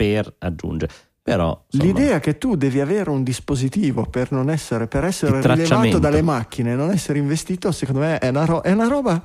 per aggiungere. Però insomma, L'idea che tu devi avere un dispositivo per non essere, per essere rilevato dalle macchine, non essere investito, secondo me è una, ro- è una roba.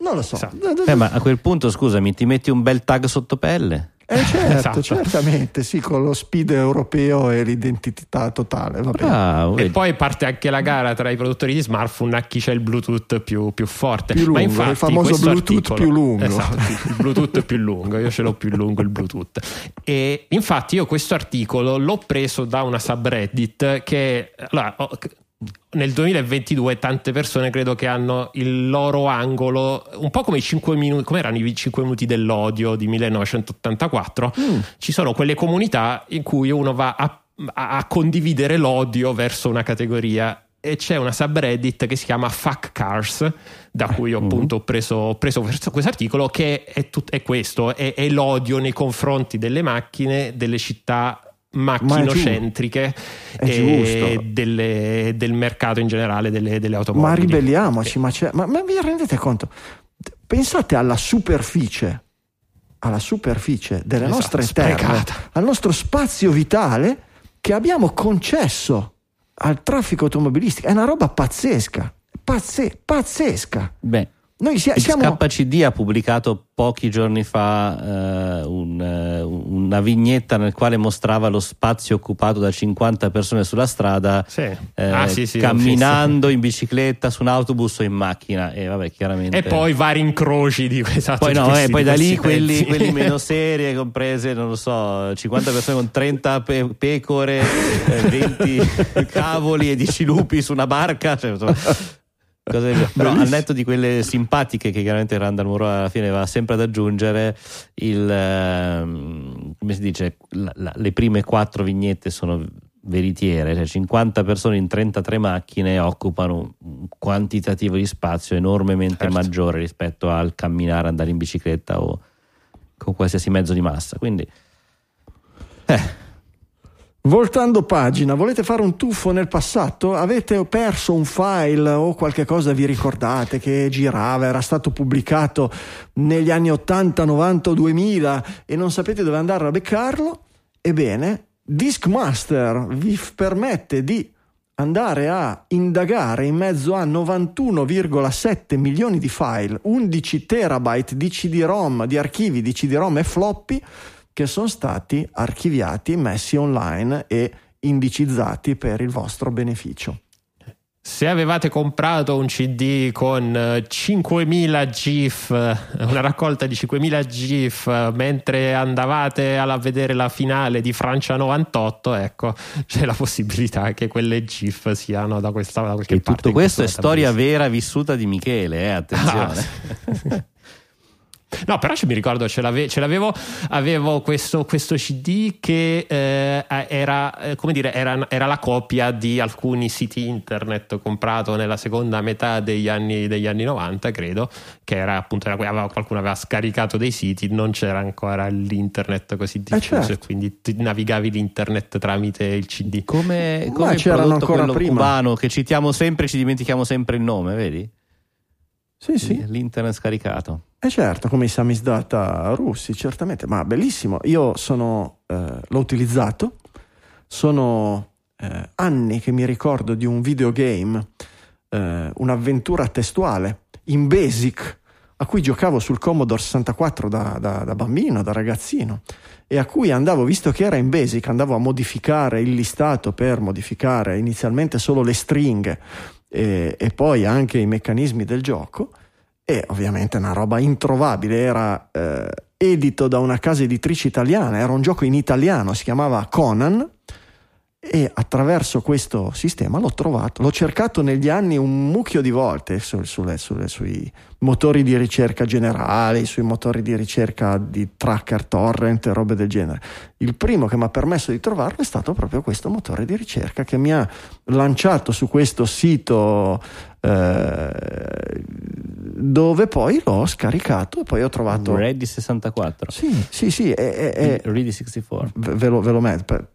Non lo so. Esatto. Eh, ma a quel punto, scusami, ti metti un bel tag sotto pelle? Eh, certo, Esatto. certamente, sì, con lo speed europeo e l'identità totale. Bravo, E vedi. poi parte anche la gara tra i produttori di smartphone a chi c'è il Bluetooth più, più forte. Più Ma lungo, infatti il famoso Bluetooth articolo- più lungo. Esatto, il Bluetooth più lungo, io ce l'ho più lungo il Bluetooth. E infatti io questo articolo l'ho preso da una subreddit che allora, ho- nel 2022 tante persone credo che hanno il loro angolo un po' come i 5 minuti come erano i 5 minuti dell'odio di 1984 Mm. ci sono quelle comunità in cui uno va a, a- condividere l'odio verso una categoria e c'è una subreddit che si chiama Fuck Cars da cui ho, appunto ho preso, preso questo articolo che è, tut- è questo è, è l'odio nei confronti delle macchine delle città macchinocentriche e giusto. delle- del mercato in generale delle, delle Ma automobili ribelliamoci, ma, c'è- ma- ma vi rendete conto? Pensate alla superficie, alla superficie delle Esatto, nostre terre, sprecata. al nostro spazio vitale che abbiamo concesso al traffico automobilistico. È una roba pazzesca, pazze- pazzesca. Beh, Noi Il siamo... KCD ha pubblicato pochi giorni fa eh, un, eh, una vignetta nel quale mostrava lo spazio occupato da 50 persone sulla strada Sì. eh, Ah, sì, sì, camminando in bicicletta su un autobus o in macchina e vabbè chiaramente E poi vari incroci di esatto, poi no, questi- eh, poi da lì quelli, quelli meno serie, comprese, non lo so, 50 persone con 30 pe- pecore, eh, 20 cavoli e 10 lupi su una barca. Cioè, insomma, cose. Però al netto di quelle simpatiche che chiaramente Randall Muro alla fine va sempre ad aggiungere, il, ehm, come si dice, la- la- le prime quattro vignette sono veritiere, cioè 50 persone in 33 macchine occupano un quantitativo di spazio enormemente Certo. maggiore rispetto al camminare, andare in bicicletta o con qualsiasi mezzo di massa. Quindi, eh, Voltando pagina, volete fare un tuffo nel passato? Avete perso un file o qualche cosa vi ricordate che girava, era stato pubblicato negli anni 80, 90 o 2000 e non sapete dove andare a beccarlo? Ebbene, Discmaster vi permette di andare a indagare in mezzo a 91,7 milioni di file, 11 terabyte di CD-ROM, di archivi di CD-ROM e floppy che sono stati archiviati, messi online e indicizzati per il vostro beneficio. Se avevate comprato un CD con eh, 5000 GIF, eh, una raccolta di 5000 GIF eh, mentre andavate a vedere la finale di Francia 98, ecco, c'è la possibilità che quelle GIF siano da questa da qualche e parte. tutto questo è storia vera vissuta di Michele, eh, attenzione. Ah, No, però mi ricordo, ce, l'ave- ce l'avevo, avevo questo, questo CD che eh, era, eh, come dire, era, era la copia di alcuni siti internet comprato nella seconda metà degli anni, degli anni 90, credo, che era appunto, era- aveva- qualcuno aveva scaricato dei siti, non c'era ancora l'internet così diffuso, certo. e quindi ti navigavi l'internet tramite il CD. Come, come c'erano ancora prima. cubano che citiamo sempre e ci dimentichiamo sempre il nome, vedi? Sì, sì. L'internet scaricato. Eh certo, come i samizdat russi, certamente, ma bellissimo. Io sono, eh, l'ho utilizzato, sono eh, anni che mi ricordo di un videogame, eh, un'avventura testuale in Basic, a cui giocavo sul Commodore 64 da, da- da bambino, da ragazzino, e a cui andavo, visto che era in Basic, andavo a modificare il listato per modificare inizialmente solo le stringhe e, e poi anche i meccanismi del gioco. E ovviamente una roba introvabile, era eh, edito da una casa editrice italiana, era un gioco in italiano, si chiamava Conan. E attraverso questo sistema l'ho trovato, l'ho cercato negli anni un mucchio di volte su- sulle- sulle- sui motori di ricerca generali, sui motori di ricerca di tracker, torrent e robe del genere. Il primo che mi ha permesso di trovarlo è stato proprio questo motore di ricerca che mi ha lanciato su questo sito eh, dove poi l'ho scaricato e poi ho trovato... Ready 64. Sì, sì, sì, è- è- Ready 64. ve lo, ve lo metto.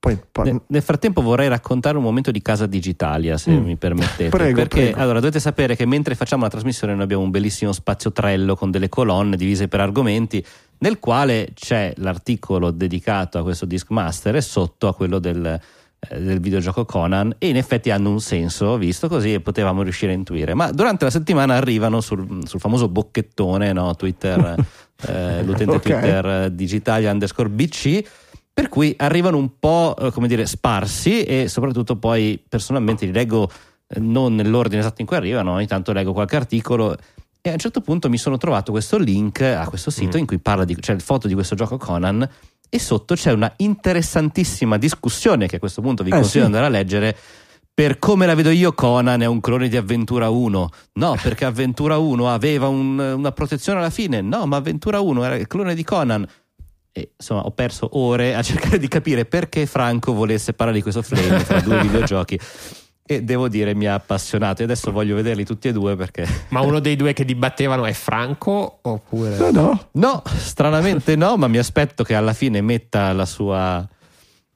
Poi, poi- Ne- Nel frattempo vorrei raccontare un momento di Casa Digitalia, se Mm. mi permettete. Prego, perché prego. allora dovete sapere che mentre facciamo la trasmissione noi abbiamo un bellissimo spazio trello con delle colonne divise per argomenti, nel quale c'è l'articolo dedicato a questo Discmaster e sotto a quello del, del videogioco Conan e in effetti hanno un senso visto così e potevamo riuscire a intuire ma durante la settimana arrivano sul, sul famoso bocchettone no, Twitter eh, l'utente Ok. Twitter eh, digitalia underscore bc per cui arrivano un po' eh, come dire sparsi e soprattutto poi personalmente li leggo eh, non nell'ordine esatto in cui arrivano ogni tanto leggo qualche articolo e a un certo punto mi sono trovato questo link a questo sito Mm. in cui parla di il foto di questo gioco Conan e sotto c'è una interessantissima discussione che a questo punto vi Eh, consiglio sì. di andare a leggere per come la vedo io Conan è un clone di Avventura 1 no perché Avventura 1 aveva un- una protezione alla fine. No ma Avventura 1 era il clone di Conan. E insomma ho perso ore a cercare di capire perché Franco volesse parlare di questo flame tra due videogiochi e devo dire mi ha appassionato e adesso voglio vederli tutti e due perché Ma uno dei due che dibattevano è Franco oppure... No, no. no stranamente no ma mi aspetto che alla fine metta la sua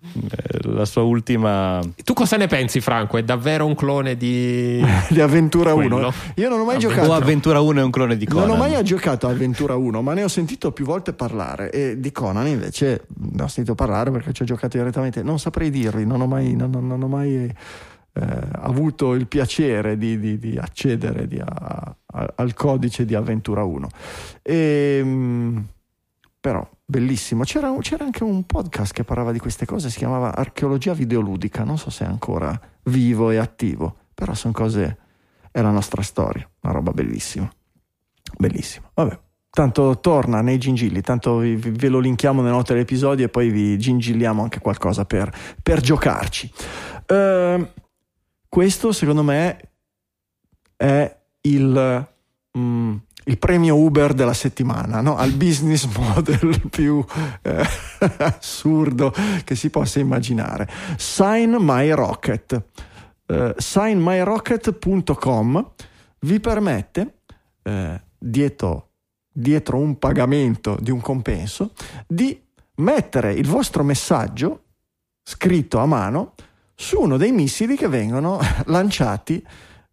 eh, la sua ultima Tu cosa ne pensi, Franco? È davvero un clone di. di Avventura 1. Quello. Io non ho mai Avventura giocato. o Avventura 1 è un clone di Conan Non ho mai giocato a Avventura 1, ma ne ho sentito più volte parlare. E di Conan invece ne ho sentito parlare perché ci ho giocato direttamente. Non saprei dirvi, non ho mai, non, non- non ho mai eh, avuto il piacere di, di- di accedere di- a- a- al codice di Avventura 1. E, mm, però bellissimo. C'era, c'era anche un podcast che parlava di queste cose, si chiamava Archeologia videoludica, non so se è ancora vivo e attivo, però sono cose, è la nostra storia, una roba bellissima. Bellissimo. Vabbè. Tanto torna nei gingilli, tanto vi- vi- ve lo linkiamo nelle note dell'episodio e poi vi gingilliamo anche qualcosa per, per giocarci. Ehm, questo secondo me è il, mm, il premio Uber della settimana, no? al business model più eh, assurdo che si possa immaginare. Sign My Rocket. Eh, signmyrocket.com vi permette, eh, dietro, dietro un pagamento di un compenso, di mettere il vostro messaggio scritto a mano su uno dei missili che vengono lanciati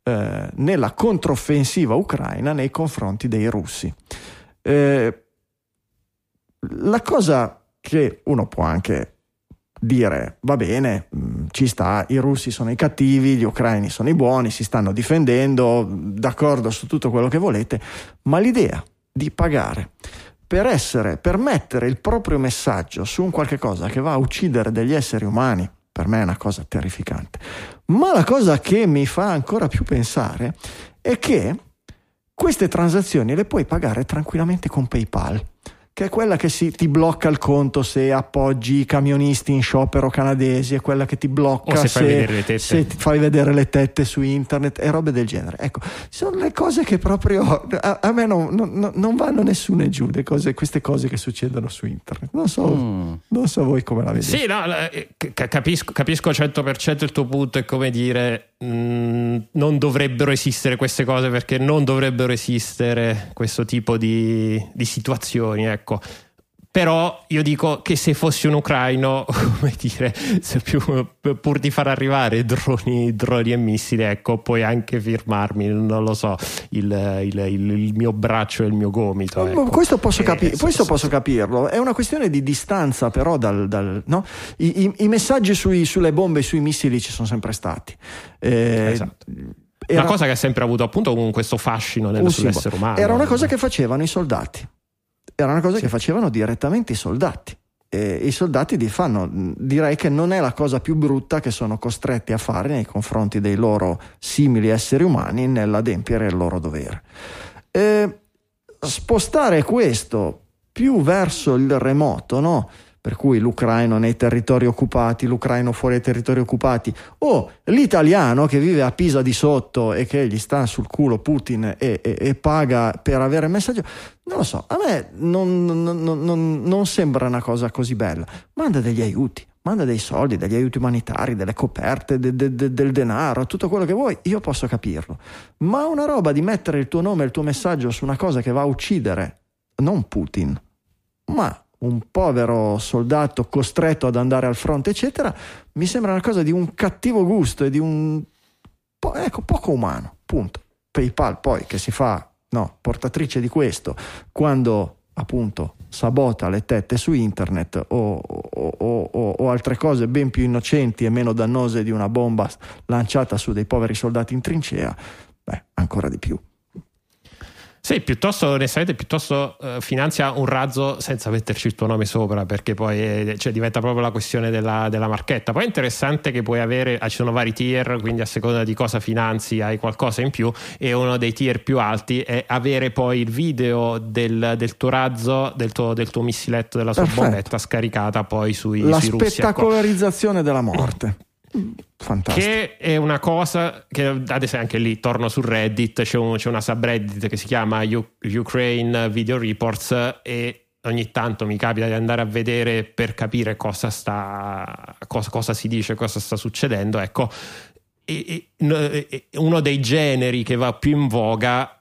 eh, nella controffensiva ucraina nei confronti dei russi. Eh, la cosa che uno può anche dire va bene, mh, ci sta, i russi sono i cattivi, gli ucraini sono i buoni, si stanno difendendo, d'accordo su tutto quello che volete, ma l'idea di pagare per essere, per mettere il proprio messaggio su un qualche cosa che va a uccidere degli esseri umani, per me è una cosa terrificante. Ma la cosa che mi fa ancora più pensare è che queste transazioni le puoi pagare tranquillamente con PayPal, che è quella che si, ti blocca il conto se appoggi i camionisti in sciopero canadesi, è quella che ti blocca se fai vedere le tette. se ti fai vedere le tette su internet e robe del genere. Ecco, sono le cose che proprio a, a me non, non- non vanno nessuna giù, le cose- queste cose che succedono su internet. Non so, Mm. non so voi come la vedete. Sì, no, eh, ca- capisco, capisco al 100% il tuo punto è come dire mh, non dovrebbero esistere queste cose perché non dovrebbero esistere questo tipo di, di situazioni, ecco. Però io dico che se fossi un ucraino, come dire, se più, pur di far arrivare droni, droni e missili, ecco, puoi anche firmarmi, non lo so, il, il- il- il mio braccio e il mio gomito. Ma ecco. Questo, posso, Eh, capi- so- questo so- posso capirlo, è una questione di distanza però dal... dal- no? I, i- i messaggi sui- sulle bombe e sui missili ci sono sempre stati. Eh, Esatto. era- Una cosa che ha sempre avuto appunto con questo fascino nel, un sull'essere simbolo. umano. Era una cosa che facevano i soldati. Era una cosa che facevano direttamente i soldati. E i soldati li fanno, direi che non è la cosa più brutta che sono costretti a fare nei confronti dei loro simili esseri umani nell'adempiere il loro dovere. Eh, spostare questo più verso il remoto, no? Per cui l'ucraino nei territori occupati, l'ucraino fuori dai territori occupati, o l'italiano che vive a Pisa di sotto e che gli sta sul culo Putin e, e- e paga per avere messaggio, non lo so, a me non, non- non- non- non sembra una cosa così bella. Manda degli aiuti, manda dei soldi, degli aiuti umanitari, delle coperte, de- de- de- del denaro, tutto quello che vuoi, io posso capirlo. Ma una roba di mettere il tuo nome e il tuo messaggio su una cosa che va a uccidere non Putin, ma un povero soldato costretto ad andare al fronte, eccetera, mi sembra una cosa di un cattivo gusto e di un po- ecco, poco umano. Punto. PayPal poi che si fa no, portatrice di questo quando appunto sabota le tette su internet o, o- o- o- altre cose ben più innocenti e meno dannose di una bomba lanciata su dei poveri soldati in trincea, beh, ancora di più. Sì, piuttosto, onestamente, piuttosto eh, finanzia un razzo senza metterci il tuo nome sopra, perché poi eh, cioè, diventa proprio la questione della, della marchetta. Poi è interessante che puoi avere, ah, ci sono vari tier, quindi a seconda di cosa finanzi hai qualcosa in più, e uno dei tier più alti è avere poi il video del, del tuo razzo, del tuo, del tuo missiletto, della sua Perfetto. bombetta scaricata poi sui, La sui russi. Ecco. spettacolarizzazione della morte. Fantastico. Che è una cosa che ad esempio anche lì torno su Reddit, c'è, un- c'è una subreddit che si chiama U- Ukraine Video Reports e ogni tanto mi capita di andare a vedere per capire cosa sta cosa, cosa si dice, cosa sta succedendo. Ecco, e- e- uno dei generi che va più in voga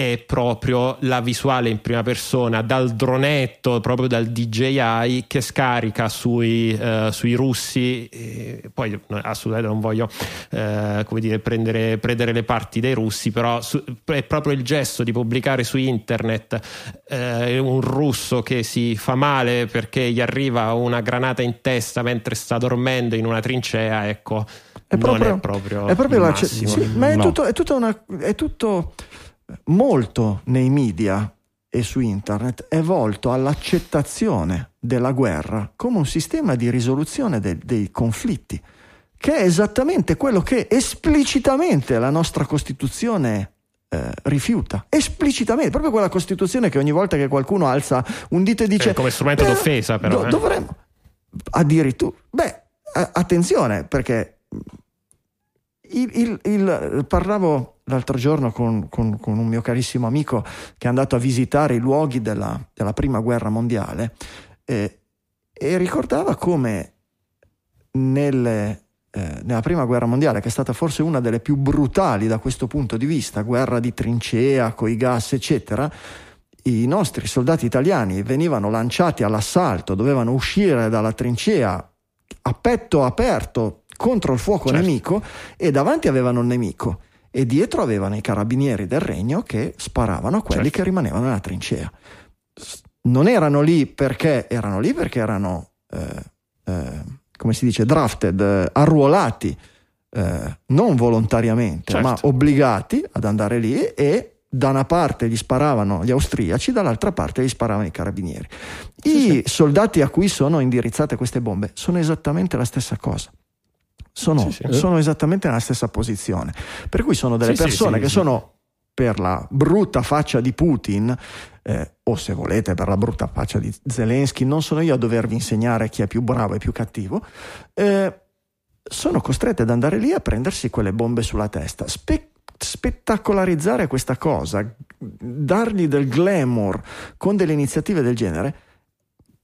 è proprio la visuale in prima persona dal dronetto, proprio dal DJI che scarica sui, eh, sui russi. e poi assolutamente non voglio eh, come dire, prendere, prendere le parti dei russi, però su- è proprio il gesto di pubblicare su internet eh, un russo che si fa male perché gli arriva una granata in testa mentre sta dormendo in una trincea. Ecco, È non proprio, è proprio, è proprio la- massimo. sì, ma è No. tutto, è tutto una- è tutto molto nei media e su internet è volto all'accettazione della guerra come un sistema di risoluzione de- dei conflitti, che è esattamente quello che esplicitamente la nostra Costituzione eh, rifiuta. Esplicitamente, proprio quella Costituzione che ogni volta che qualcuno alza un dito e dice... Eh, come strumento d'offesa, però, eh. Dovremmo... Addirittura... Beh, a- attenzione, perché il, il- il- parlavo l'altro giorno con, con- con un mio carissimo amico che è andato a visitare i luoghi della, della prima guerra mondiale eh, e ricordava come nelle, eh, nella prima guerra mondiale, che è stata forse una delle più brutali da questo punto di vista, guerra di trincea, coi gas, eccetera, i nostri soldati italiani venivano lanciati all'assalto, dovevano uscire dalla trincea a petto aperto contro il fuoco Certo. nemico e davanti avevano il nemico e dietro avevano i carabinieri del regno che sparavano a quelli Certo. che rimanevano nella trincea. Non erano lì perché erano lì perché erano, eh, eh, come si dice, drafted, eh, arruolati eh, non volontariamente, Certo. ma obbligati ad andare lì e da una parte gli sparavano gli austriaci, dall'altra parte gli sparavano i carabinieri. I soldati a cui sono indirizzate queste bombe sono esattamente la stessa cosa. Sono, Sì, sì. sono esattamente nella stessa posizione. Per cui sono delle Sì, persone che sono per la brutta faccia di Putin, eh, o se volete per la brutta faccia di Zelensky, non sono io a dovervi insegnare chi è più bravo e più cattivo, eh, sono costrette ad andare lì a prendersi quelle bombe sulla testa. Spe- spettacolarizzare questa cosa, dargli del glamour con delle iniziative del genere,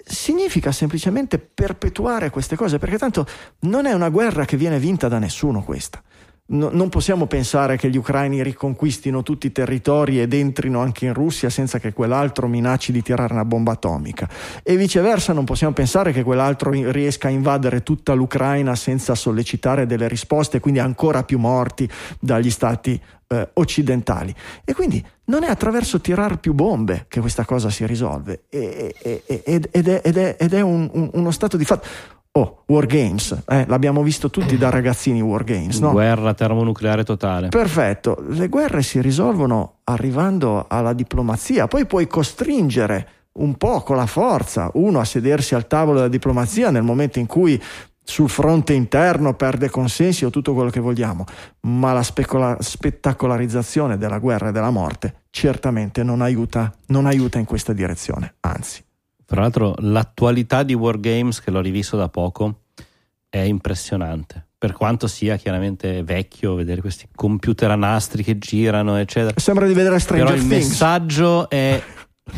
significa semplicemente perpetuare queste cose, perché tanto non è una guerra che viene vinta da nessuno questa. No- non possiamo pensare che gli ucraini riconquistino tutti i territori ed entrino anche in Russia senza che quell'altro minacci di tirare una bomba atomica. E viceversa non possiamo pensare che quell'altro riesca a invadere tutta l'Ucraina senza sollecitare delle risposte, quindi ancora più morti dagli stati eh, occidentali. E quindi non è attraverso tirar più bombe che questa cosa si risolve, e- e- ed, ed è, ed è- ed è un- un- uno stato di fatto. Oh, War Games, eh, l'abbiamo visto tutti da ragazzini War Games, no? Guerra termonucleare totale. Perfetto, le guerre si risolvono arrivando alla diplomazia, poi puoi costringere un po' con la forza uno a sedersi al tavolo della diplomazia nel momento in cui sul fronte interno perde consensi o tutto quello che vogliamo, ma la specola- spettacolarizzazione della guerra e della morte certamente non aiuta, non aiuta in questa direzione, anzi. Tra l'altro, l'attualità di Wargames, che l'ho rivisto da poco, è impressionante. Per quanto sia chiaramente vecchio vedere questi computer a nastri che girano, eccetera. Sembra di vedere Stranger Però il Things. messaggio è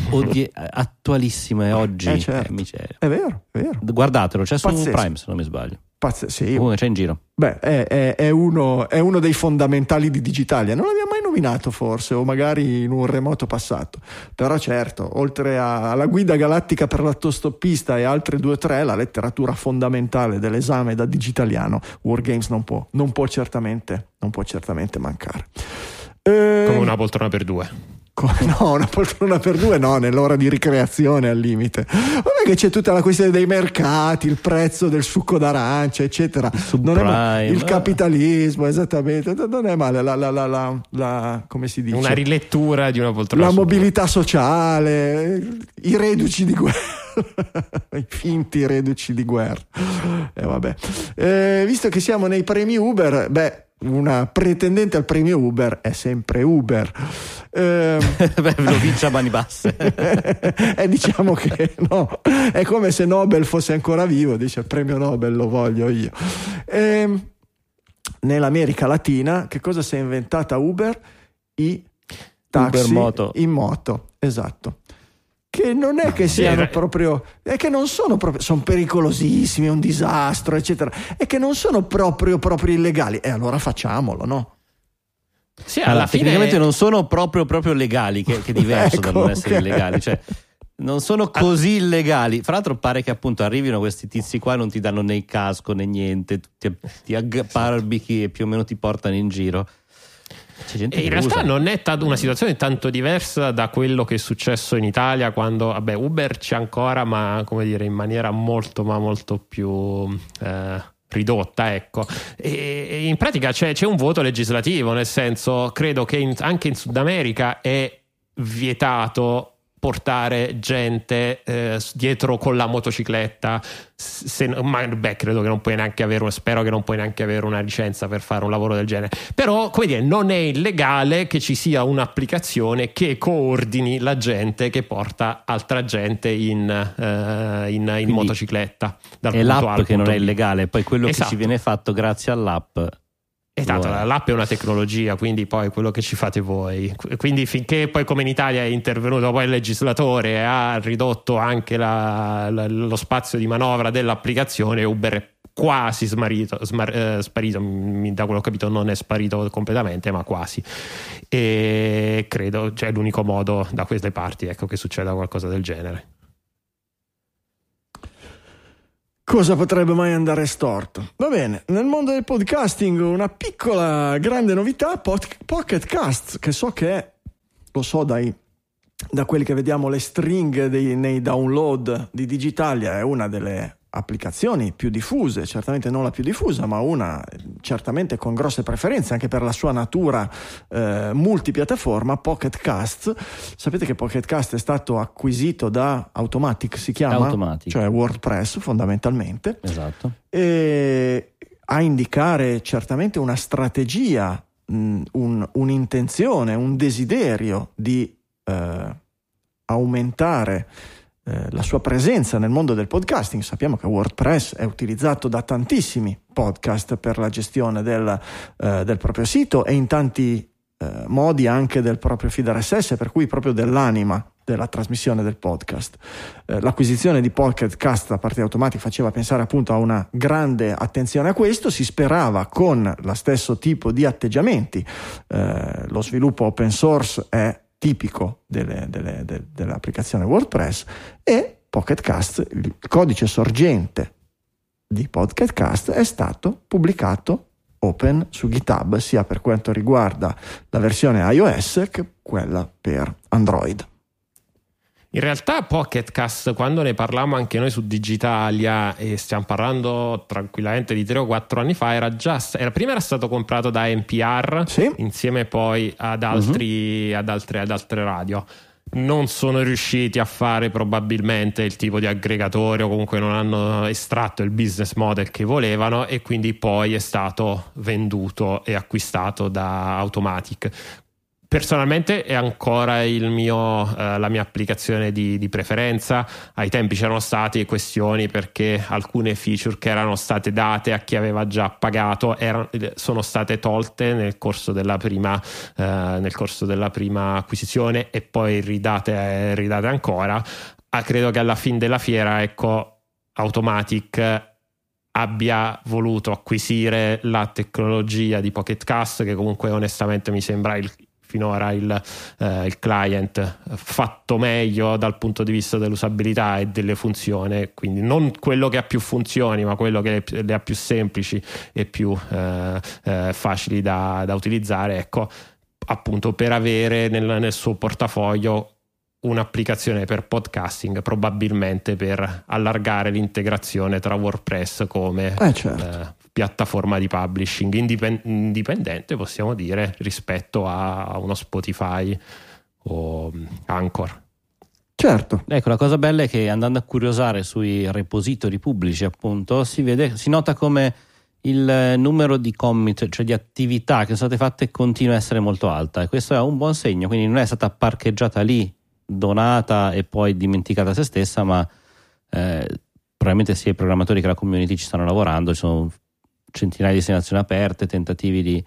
odie- attualissimo, è oggi. Eh, certo. è. È vero, è vero. Guardatelo, c'è su Pazzesco. Prime se non mi sbaglio. Pazz- sì, Comunque c'è in giro. Beh, è, è- è uno, è uno dei fondamentali di Digitalia. Non l'abbiamo mai nominato, forse, o magari in un remoto passato. Però, certo, oltre a- alla guida galattica per l'autostoppista e altre due o tre, la letteratura fondamentale dell'esame da digitaliano, Wargames non può, non può, certamente, non può certamente mancare. Eh, Come una poltrona per due. No, una poltrona per due no, nell'ora di ricreazione al limite. Vabbè che c'è tutta la questione dei mercati, il prezzo del succo d'arancia, eccetera. Non è ma- il capitalismo, esattamente. Non- è male la, la- la- la- la- come si dice? Una rilettura di una poltrona la mobilità sociale, i reduci di guerra, i finti reduci di guerra. E vabbè. Eh, visto che siamo nei premi Uber, beh, una pretendente al premio Uber è sempre Uber. Eh, Beh, lo vince a mani basse. e diciamo che no, è come se Nobel fosse ancora vivo, dice il premio Nobel lo voglio io. Ehm, nell'America Latina, che cosa si è inventata Uber? I taxi Uber moto. in moto, esatto. Che non è che Sì, siano era- proprio, è che non sono proprio, sono pericolosissimi, è un disastro, eccetera, è che non sono proprio, proprio illegali. E allora facciamolo, no? Sì, Allora, alla fine tecnicamente non sono proprio, proprio legali, che, che è diverso Ecco, non essere ok. illegali. Cioè, non sono così illegali. Fra l'altro, pare che appunto arrivino questi tizi qua e non ti danno né il casco né niente, ti, ti aggarbichi e più o meno ti portano in giro. In realtà usa. non è tanto- una situazione tanto diversa da quello che è successo in Italia quando, vabbè, Uber c'è ancora, ma come dire, in maniera molto, ma molto più eh, ridotta, ecco. E, e in pratica c'è, c'è, un voto legislativo, nel senso, credo che in, anche in Sud America è vietato portare gente eh, dietro con la motocicletta. Se, ma beh credo che non puoi neanche avere spero che non puoi neanche avere una licenza per fare un lavoro del genere. Però come dire non è illegale che ci sia un'applicazione che coordini la gente che porta altra gente in, eh, in, in motocicletta è l'app che non è illegale poi quello esatto. che ci viene fatto grazie all'app Esatto, l'app è una tecnologia, quindi poi quello che ci fate voi. Quindi finché poi come in Italia è intervenuto poi il legislatore e ha ridotto anche la, la, lo spazio di manovra dell'applicazione, Uber è quasi smarito, smar, eh, sparito, da quello che ho capito non è sparito completamente, ma quasi. E credo, cioè l'unico modo da queste parti ecco, che succeda qualcosa del genere. Cosa potrebbe mai andare storto? Va bene, nel mondo del podcasting una piccola grande novità, Pocket Cast, che so che è, lo so dai, da quelli che vediamo le stringhe nei download di Digitalia, è una delle applicazioni più diffuse, certamente non la più diffusa, ma una certamente con grosse preferenze anche per la sua natura eh, multipiattaforma, Pocket Cast. Sapete che Pocket Cast è stato acquisito da Automatic, si chiama? Automatic. Cioè WordPress fondamentalmente. Esatto. E a indicare certamente una strategia, mh, un, un'intenzione, un desiderio di eh, aumentare eh, la sua presenza nel mondo del podcasting. Sappiamo che WordPress è utilizzato da tantissimi podcast per la gestione del, eh, del proprio sito e in tanti eh, modi anche del proprio feed RSS, per cui proprio dell'anima della trasmissione del podcast. Eh, l'acquisizione di Pocket Cast da parte automatica faceva pensare appunto a una grande attenzione a questo, si sperava con lo stesso tipo di atteggiamenti. Eh, lo sviluppo open source è tipico delle, delle, de, dell'applicazione WordPress e Pocket Cast, il codice sorgente di Pocket Cast è stato pubblicato open su GitHub sia per quanto riguarda la versione iOS che quella per Android. In realtà Pocket Cast, quando ne parlavamo anche noi su Digitalia, e stiamo parlando tranquillamente di 3 o 4 anni fa, era già, era, prima era stato comprato da NPR sì. insieme poi ad, altri, uh-huh. ad, altre, ad altre radio non sono riusciti a fare probabilmente il tipo di aggregatore o comunque non hanno estratto il business model che volevano e quindi poi è stato venduto e acquistato da Automatic personalmente è ancora mio, eh, la mia applicazione di, di, preferenza. Ai tempi c'erano state questioni perché alcune feature che erano state date a chi aveva già pagato erano, sono state tolte nel corso della prima, eh, nel corso della prima acquisizione e poi ridate, ridate ancora. Ah, credo che alla fine della fiera, ecco, Automatic abbia voluto acquisire la tecnologia di Pocket Cast che comunque onestamente mi sembra il, finora il, eh, il, client fatto meglio dal punto di vista dell'usabilità e delle funzioni, quindi non quello che ha più funzioni, ma quello che le ha più semplici e più eh, eh, facili da, da, utilizzare, ecco, appunto per avere nel, nel suo portafoglio un'applicazione per podcasting, probabilmente per allargare l'integrazione tra WordPress come eh certo. Piattaforma di publishing indipendente, possiamo dire, rispetto a uno Spotify o Anchor. Certo. Ecco, la cosa bella è che andando a curiosare sui repository pubblici, appunto, si vede, si nota come il numero di commit, cioè di attività che sono state fatte, continua a essere molto alta e questo è un buon segno, quindi non è stata parcheggiata lì, donata e poi dimenticata se stessa, ma eh, probabilmente sia i programmatori che la community ci stanno lavorando, ci sono centinaia di destinazioni aperte, tentativi di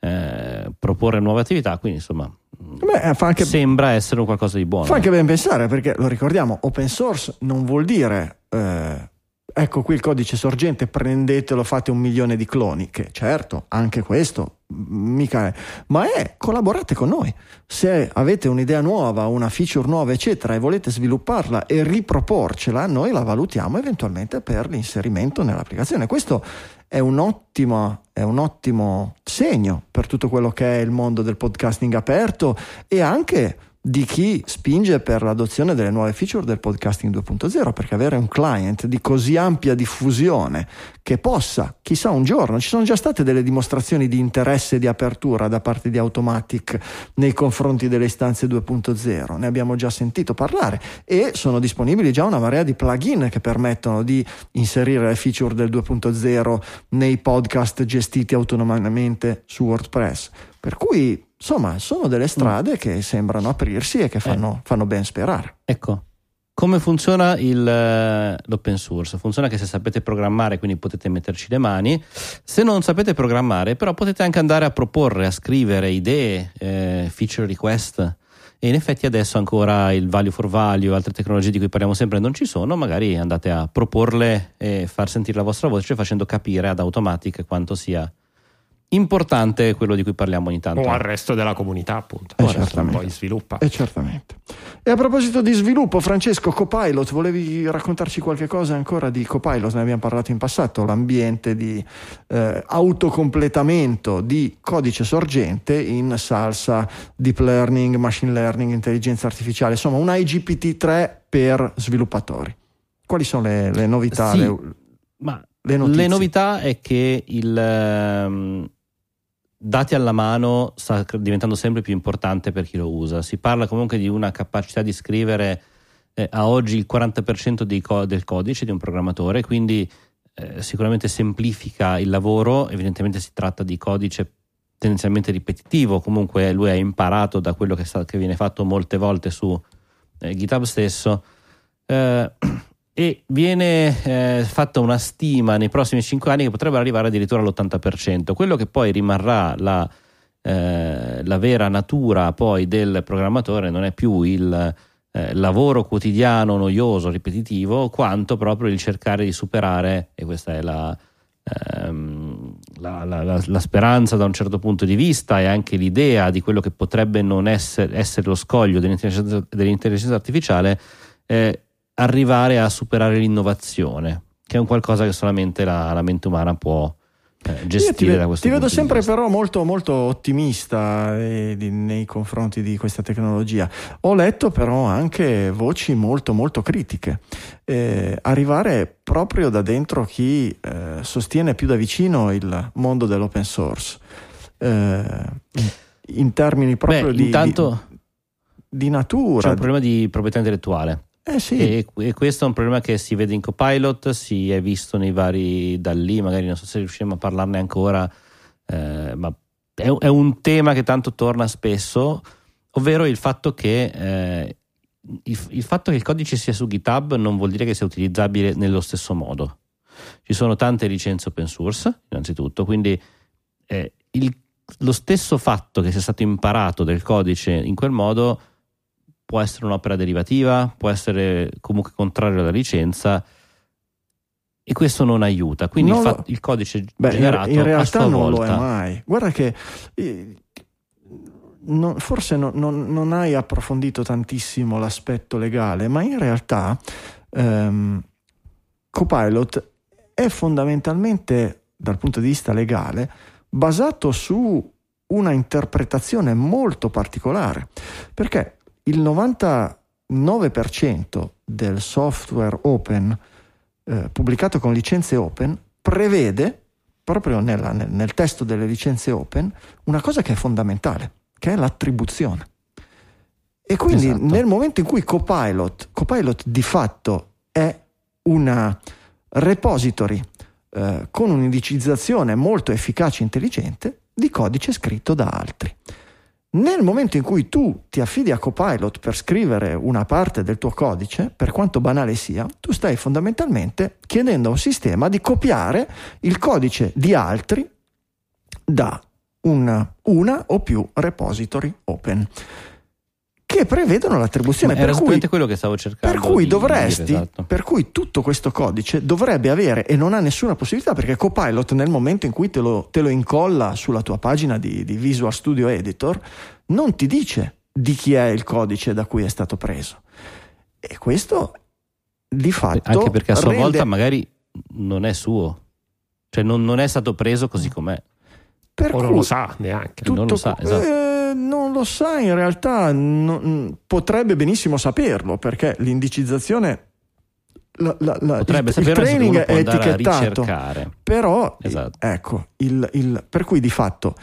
eh, proporre nuove attività, quindi insomma Beh, anche, sembra essere qualcosa di buono. Fa anche ben pensare perché lo ricordiamo, open source non vuol dire eh, ecco qui il codice sorgente, prendetelo, fate un milione di cloni, che certo, anche questo mica è, ma è collaborate con noi. Se avete un'idea nuova, una feature nuova, eccetera, e volete svilupparla e riproporcela, noi la valutiamo eventualmente per l'inserimento nell'applicazione. Questo è un ottimo, è un ottimo segno per tutto quello che è il mondo del podcasting aperto e anche di chi spinge per l'adozione delle nuove feature del podcasting 2.0, perché avere un client di così ampia diffusione che possa, chissà un giorno, ci sono già state delle dimostrazioni di interesse e di apertura da parte di Automatic nei confronti delle istanze 2.0, ne abbiamo già sentito parlare e sono disponibili già una marea di plugin che permettono di inserire le feature del 2.0 nei podcast gestiti autonomamente su WordPress. Per cui, insomma, sono delle strade che sembrano aprirsi e che fanno, fanno ben sperare. Ecco, come funziona il, eh, l'open source? Funziona che se sapete programmare, quindi potete metterci le mani. Se non sapete programmare, però potete anche andare a proporre, a scrivere idee, eh, feature request. E in effetti adesso ancora il value for value, altre tecnologie di cui parliamo sempre non ci sono, magari andate a proporle e far sentire la vostra voce facendo capire ad Automatic quanto sia importante quello di cui parliamo ogni tanto. O al resto della comunità, appunto. Eh, al resto certamente. poi sviluppa. E certamente. E a proposito di sviluppo, Francesco, Copilot, volevi raccontarci qualche cosa ancora di Copilot? Ne abbiamo parlato in passato, l'ambiente di eh, autocompletamento di codice sorgente in salsa deep learning, machine learning, intelligenza artificiale, insomma un IGPT3 per sviluppatori. Quali sono le, le novità? Sì. le- Ma Le le novità è che il ehm, dati alla mano sta diventando sempre più importante per chi lo usa. Si parla comunque di una capacità di scrivere eh, a oggi il 40% dei co- del codice di un programmatore, quindi eh, sicuramente semplifica il lavoro, evidentemente si tratta di codice tendenzialmente ripetitivo, comunque lui ha imparato da quello che, sta- che viene fatto molte volte su eh, GitHub stesso. Eh, e viene eh, fatta una stima nei prossimi 5 anni che potrebbe arrivare addirittura all'80%. Quello che poi rimarrà la, eh, la vera natura del programmatore non è più il eh, lavoro quotidiano, noioso, ripetitivo, quanto proprio il cercare di superare, e questa è la, ehm, la- la- la speranza da un certo punto di vista e anche l'idea di quello che potrebbe non essere, essere lo scoglio dell'intelligenza, dell'intelligenza artificiale, eh, arrivare a superare l'innovazione, che è un qualcosa che solamente la, la mente umana può eh, Io gestire ti, da questo ti vedo sempre però molto, molto ottimista eh, di- nei confronti di questa tecnologia. Ho letto però anche voci molto molto critiche. Eh, arrivare proprio da dentro chi eh, sostiene più da vicino il mondo dell'open source. eh, in- in termini proprio Beh, di, intanto di, di c'è natura. un problema di proprietà intellettuale. Eh sì, E, e questo è un problema che si vede in Copilot, si è visto nei vari da lì, magari non so se riusciremo a parlarne ancora, eh, ma è, è un tema che tanto torna spesso, ovvero il fatto che eh, il, il fatto che il codice sia su GitHub non vuol dire che sia utilizzabile nello stesso modo. Ci sono tante licenze open source, innanzitutto, quindi eh, il- lo stesso fatto che sia stato imparato del codice in quel modo può essere un'opera derivativa, può essere comunque contrario alla licenza e questo non aiuta. Quindi Non il, lo- fa- il codice Beh, generato in realtà non lo volta è mai. Guarda che eh, non- forse no- non, non hai approfondito tantissimo l'aspetto legale, ma in realtà ehm, Copilot è fondamentalmente, dal punto di vista legale, basato su una interpretazione molto particolare, perché il 99% del software open eh, pubblicato con licenze open prevede proprio nella- nel, nel testo delle licenze open una cosa che è fondamentale, che è l'attribuzione. E quindi Esatto. nel momento in cui Copilot, Copilot di fatto è una repository eh, con un'indicizzazione molto efficace e intelligente di codice scritto da altri. Nel momento in cui tu ti affidi a Copilot per scrivere una parte del tuo codice, per quanto banale sia, tu stai fondamentalmente chiedendo a un sistema di copiare il codice di altri da una, una o più repository open che prevedono l'attribuzione. era Per cui, esattamente quello che stavo cercando. per cui di dovresti, dire, esatto. per cui tutto questo codice dovrebbe avere e non ha nessuna possibilità perché Copilot nel momento in cui te lo, te lo incolla sulla tua pagina di, di Visual Studio Editor non ti dice di chi è il codice da cui è stato preso. E questo di fatto Anche perché a sua rende- volta magari non è suo, cioè non, non è stato preso così com'è. per O non lo sa neanche. tutto, non lo sa, esatto. Eh, non lo sa, in realtà non- potrebbe benissimo saperlo perché l'indicizzazione. la- la- la- Potrebbe il, il training è etichettato. Però, Esatto. ecco, il, il- per cui di fatto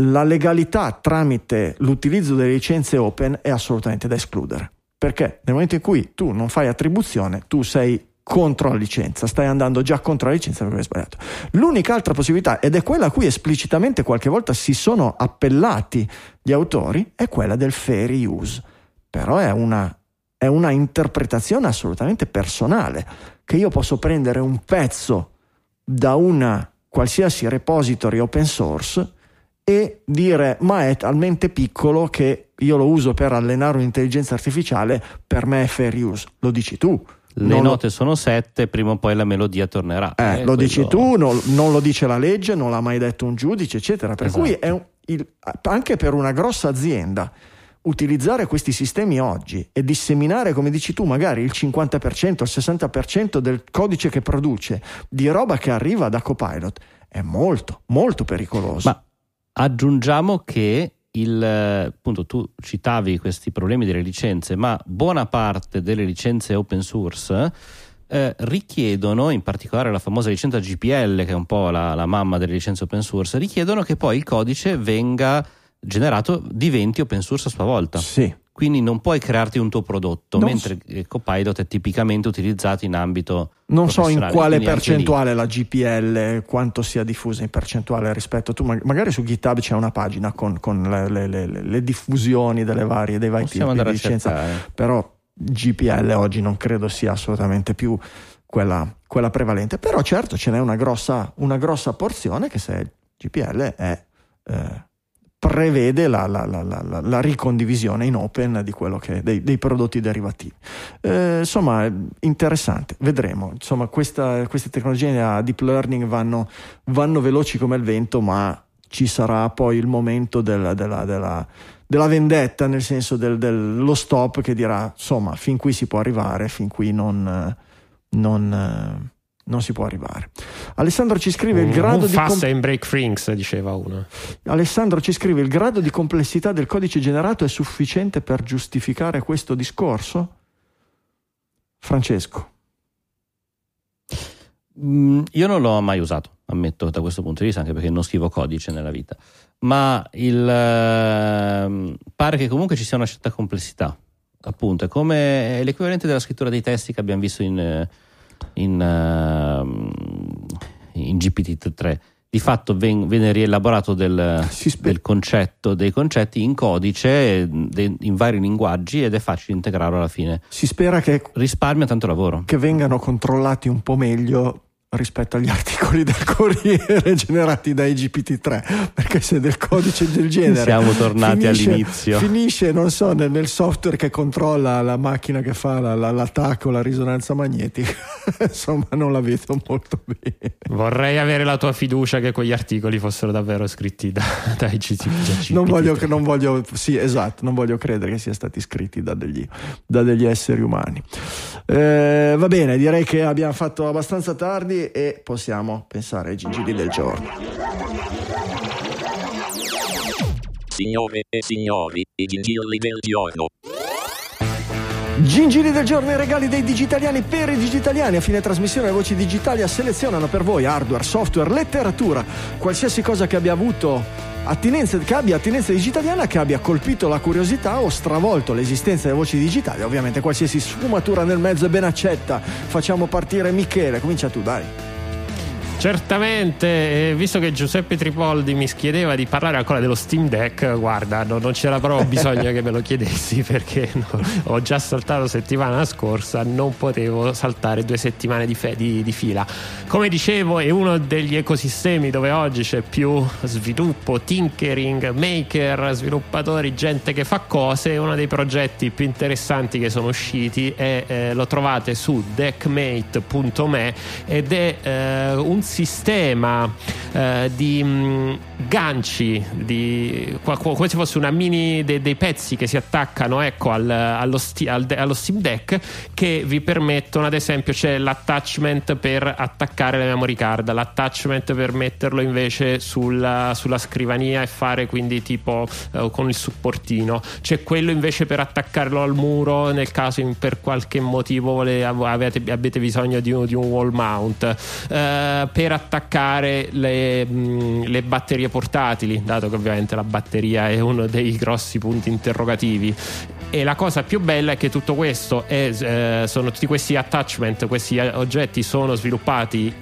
la legalità tramite l'utilizzo delle licenze open è assolutamente da escludere. Perché nel momento in cui tu non fai attribuzione, tu sei contro la licenza, stai andando già contro la licenza perché hai sbagliato. L'unica altra possibilità, ed è quella a cui esplicitamente qualche volta si sono appellati gli autori, è quella del fair use. Però è una, è una interpretazione assolutamente personale, che io posso prendere un pezzo da una qualsiasi repository open source e dire ma è talmente piccolo che io lo uso per allenare un'intelligenza artificiale, per me è fair use. Lo dici tu. Le Non lo- note sono sette, prima o poi la melodia tornerà. eh, Eh, lo quello- dici tu, no- non lo dice la legge, non l'ha mai detto un giudice, eccetera. Per Esatto. cui è un- il- anche per una grossa azienda utilizzare questi sistemi oggi e disseminare, come dici tu, magari il 50%, il 60% del codice che produce di roba che arriva da Copilot è molto, molto pericoloso. Ma aggiungiamo che il, appunto, tu citavi questi problemi delle licenze, ma buona parte delle licenze open source eh, richiedono, in particolare la famosa licenza GPL, che è un po' la, la mamma delle licenze open source, richiedono che poi il codice venga generato, diventi open source a sua volta. Sì. Quindi non puoi crearti un tuo prodotto, Non mentre il Copilot è tipicamente utilizzato in ambito Non so in quale percentuale la GPL, quanto sia diffusa in percentuale rispetto a tu, ma- magari su GitHub c'è una pagina con, con le, le- le- diffusioni delle varie, dei vari Possiamo tipi di a licenza, cercare. però GPL oggi non credo sia assolutamente più quella, quella prevalente, però certo ce n'è una grossa, una grossa porzione che se GPL è... eh, prevede la, la- la- la- ricondivisione in open dei, dei prodotti derivativi. Eh, insomma, interessante, vedremo. Insomma, questa- queste tecnologie a deep learning vanno, vanno veloci come il vento, ma ci sarà poi il momento del- della, della- della vendetta, nel senso del- dello stop che dirà, insomma, fin qui si può arrivare, fin qui non, non, non si può arrivare. Alessandro ci scrive il grado di com- and break things, diceva uno. Alessandro ci scrive il grado di complessità del codice generato è sufficiente per giustificare questo discorso? Francesco. Mm, io non l'ho mai usato, ammetto da questo punto di vista, anche perché non scrivo codice nella vita. Ma il, ehm, pare che comunque ci sia una certa complessità. Appunto, è come è l'equivalente della scrittura dei testi che abbiamo visto in, eh, in, ehm, in GPT-3. Di fatto ven- viene rielaborato del, spe- del concetto, dei concetti in codice, de- in vari linguaggi ed è facile integrarlo alla fine. Si spera che, Risparmia tanto lavoro. che vengano controllati un po' meglio rispetto agli articoli del Corriere generati dai GPT-3 perché se del codice del genere Siamo tornati finisce- all'inizio. finisce non so nel, nel software che controlla la macchina che fa la- la- l'attacco la risonanza magnetica insomma non la vedo molto bene Vorrei avere la tua fiducia che quegli articoli fossero davvero scritti da, dai GCP. non voglio, non voglio, sì, esatto, non voglio credere che siano stati scritti da degli, da degli esseri umani. Eh, va bene, direi che abbiamo fatto abbastanza tardi e possiamo pensare ai gingilli del giorno. Signore e signori, i gingilli del giorno. Gingilli del giorno e regali dei digitaliani per i digitaliani. A fine trasmissione le voci digitali selezionano per voi hardware, software, letteratura, qualsiasi cosa che abbia avuto attinenza, che abbia attinenza digitaliana, che abbia colpito la curiosità o stravolto l'esistenza delle voci digitali. Ovviamente qualsiasi sfumatura nel mezzo è ben accetta. Facciamo partire Michele, comincia tu, dai. Certamente, visto che Giuseppe Tripoldi mi chiedeva di parlare ancora dello Steam Deck, guarda, no- non c'era proprio bisogno che me lo chiedessi perché no, ho già saltato settimana scorsa, non potevo saltare due settimane di, fe- di- di fila. Come dicevo, è uno degli ecosistemi dove oggi c'è più sviluppo, tinkering, maker, sviluppatori, gente che fa cose. Uno dei progetti più interessanti che sono usciti e eh, lo trovate su deckmate.me ed è eh, un sistema eh, di mh, ganci, di, come se fosse una mini dei, dei pezzi che si attaccano ecco, al- allo, sti- al- allo Steam Deck che vi permettono, ad esempio, c'è l'attachment per attaccare la memory card, l'attachment per metterlo invece sulla, sulla scrivania e fare quindi tipo eh, con il supportino, c'è quello invece per attaccarlo al muro nel caso in- per qualche motivo avete, avete bisogno di un, di un wall mount, eh, per attaccare le, mh, le batterie portatili, dato che ovviamente la batteria è uno dei grossi punti interrogativi. E la cosa più bella è che tutto questo è, eh, sono tutti questi attachment, questi oggetti sono sviluppati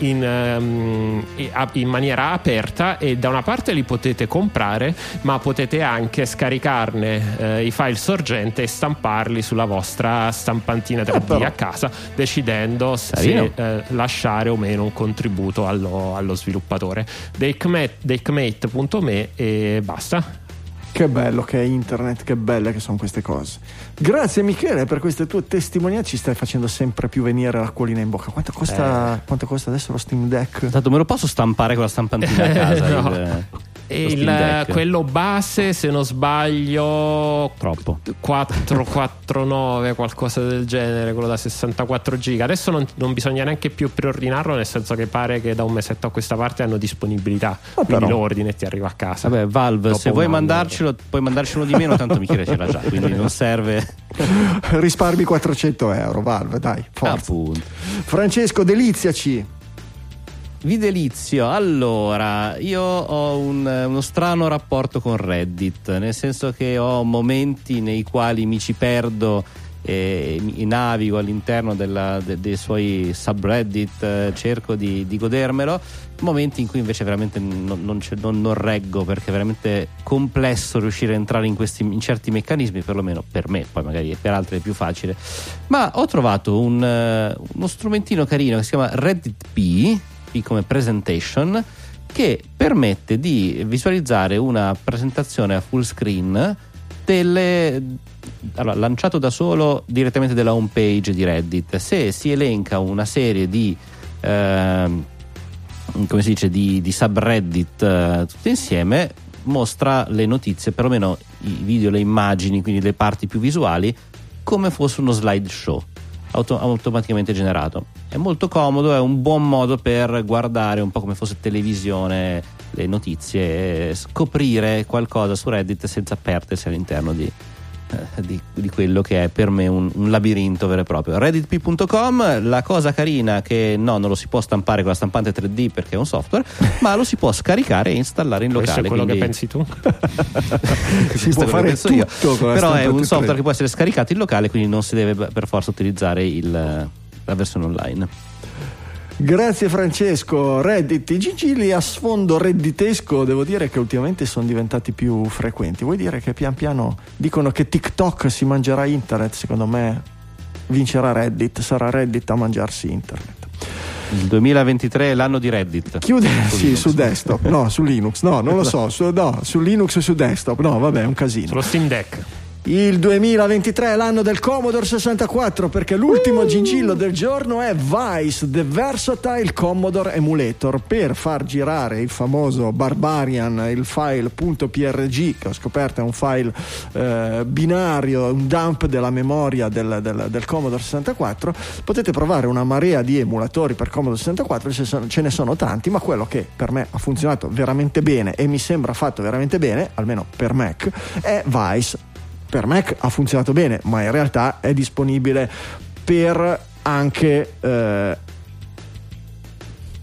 in, ehm, in maniera aperta e da una parte li potete comprare ma potete anche scaricarne eh, i file sorgente e stamparli sulla vostra stampantina 3D però. a casa decidendo Carino. se eh, lasciare o meno un contributo allo, allo sviluppatore Dakemate- dakemate.me e basta Che bello che è internet, che belle che sono queste cose. Grazie Michele per queste tue testimonianze, ci stai facendo sempre più venire l'acquolina in bocca. Quanto costa, quanto costa adesso lo Steam Deck? Tanto me lo posso stampare con la stampantina a casa? No. il- il- quello base se non sbaglio Troppo. 449 qualcosa del genere quello da 64 giga adesso non, non bisogna neanche più preordinarlo nel senso che pare che da un mesetto a questa parte hanno disponibilità Ah, quindi però. lo ordini e ti arriva a casa Vabbè, Valve, se vuoi anno. mandarcelo, puoi mandarcelo di meno, tanto Michele ce l'ha già, quindi non serve. Risparmi 400 euro, Valve, dai, forza. Appunto. Francesco, deliziaci. Vi delizio. Allora, io ho un- uno strano rapporto con Reddit, nel senso che ho momenti nei quali mi ci perdo e navigo all'interno della- de- dei suoi subreddit, eh, cerco di, di godermelo. Momenti in cui invece veramente non, non non- non reggo perché è veramente complesso riuscire a entrare in, questi, in certi meccanismi, perlomeno per me, poi magari per altri è più facile. Ma ho trovato un, eh, uno strumentino carino che si chiama Reddit P, P come presentation, che permette di visualizzare una presentazione a full screen delle allora, lanciato da solo direttamente dalla home page di Reddit. Se si elenca una serie di ehm, come si dice di, di subreddit eh, tutte insieme, mostra le notizie, perlomeno i video, le immagini, quindi le parti più visuali, come fosse uno slideshow auto- automaticamente generato. È molto comodo, è un buon modo per guardare un po' come fosse televisione le notizie e scoprire qualcosa su Reddit senza perdersi all'interno di, di, di quello che è per me un, un labirinto vero e proprio. Redditp.com, la cosa carina che no, non lo si può stampare con la stampante 3D perché è un software, ma lo si può scaricare e installare in questo locale. è quello quindi- che pensi tu Si questo può fare io. tutto la Però è un software 3D. che può essere scaricato in locale, quindi non si deve per forza utilizzare il- la versione online. Grazie Francesco. Reddit, i gigili a sfondo redditesco, devo dire che ultimamente sono diventati più frequenti. Vuoi dire che pian piano dicono che TikTok si mangerà internet? Secondo me vincerà Reddit, sarà Reddit a mangiarsi internet. Il 2023 è l'anno di Reddit. Chiude Su sì, Linux. su desktop, no, su Linux, no, non lo so, su, no, su Linux o su desktop, no, vabbè, è un casino. sullo Steam Deck Il 2023 è l'anno del Commodore 64 perché l'ultimo gingillo del giorno è Vice, The Versatile Commodore Emulator per far girare il famoso Barbarian, il file .prg che ho scoperto è un file eh, binario, un dump della memoria del, del- del Commodore 64. Potete provare una marea di emulatori per Commodore 64, ce sono- ce ne sono tanti, ma quello che per me ha funzionato veramente bene e mi sembra fatto veramente bene, almeno per Mac, è Vice per Mac ha funzionato bene, ma in realtà è disponibile per anche. eh,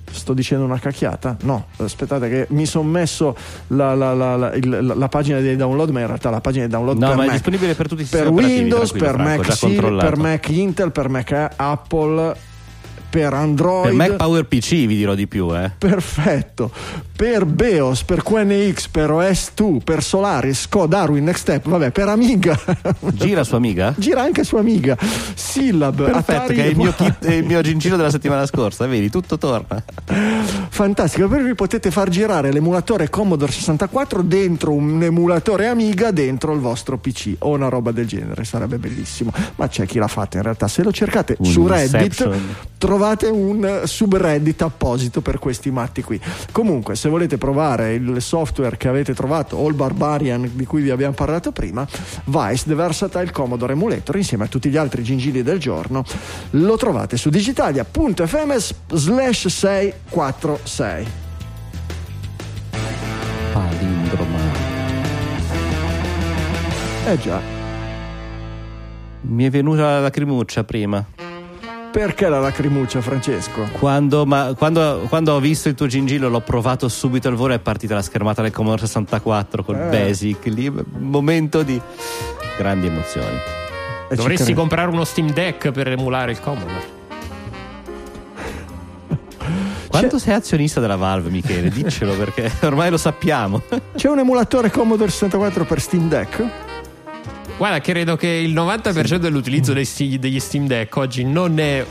sto dicendo una cacchiata? No, aspettate che mi sono messo la, la- la- la- pagina dei download, ma in realtà la pagina dei download No, per ma è Mac. disponibile per tutti i per sistemi operativi, Windows, per Mac, controllato. per Mac Intel, per Mac Apple, per Android. Per Mac Power PC vi dirò di più, eh. Perfetto. Per BEOS, per QNX, per OS2, per Solaris, Co, Darwin, Next Step, vabbè, per Amiga. Gira sua amiga? Gira anche su Amiga. Syllab, Perfetto, Atari, che è il mio, kit, è il mio gingillo della settimana scorsa, vedi, tutto torna. Fantastico, per cui potete far girare l'emulatore Commodore 64 dentro un emulatore Amiga dentro il vostro PC o una roba del genere, sarebbe bellissimo. Ma c'è chi l'ha fatta in realtà. Se lo cercate Un su Reddit Inception. Trovate un subreddit apposito per questi matti qui. Comunque, se volete provare il software che avete trovato, All Barbarian, di cui vi abbiamo parlato prima, Vice, The Versatile Commodore Emulator, insieme a tutti gli altri gingilli del giorno, lo trovate su digitalia.fm slash 646. Palindroma. Eh già, Mi è venuta la lacrimuccia prima. Perché la lacrimuccia, Francesco? Quando, ma- quando- quando ho visto il tuo gingillo l'ho provato subito al volo e è partita la schermata del Commodore 64 col Eh. Basic. Lì, momento di grandi emozioni. E ci Dovresti comprare uno Steam Deck per emulare il Commodore. Quanto sei azionista della Valve, Michele? Diccelo perché ormai lo sappiamo. C'è un emulatore Commodore 64 per Steam Deck? Guarda, credo che il 90% dell'utilizzo dei sti- degli Steam Deck oggi non è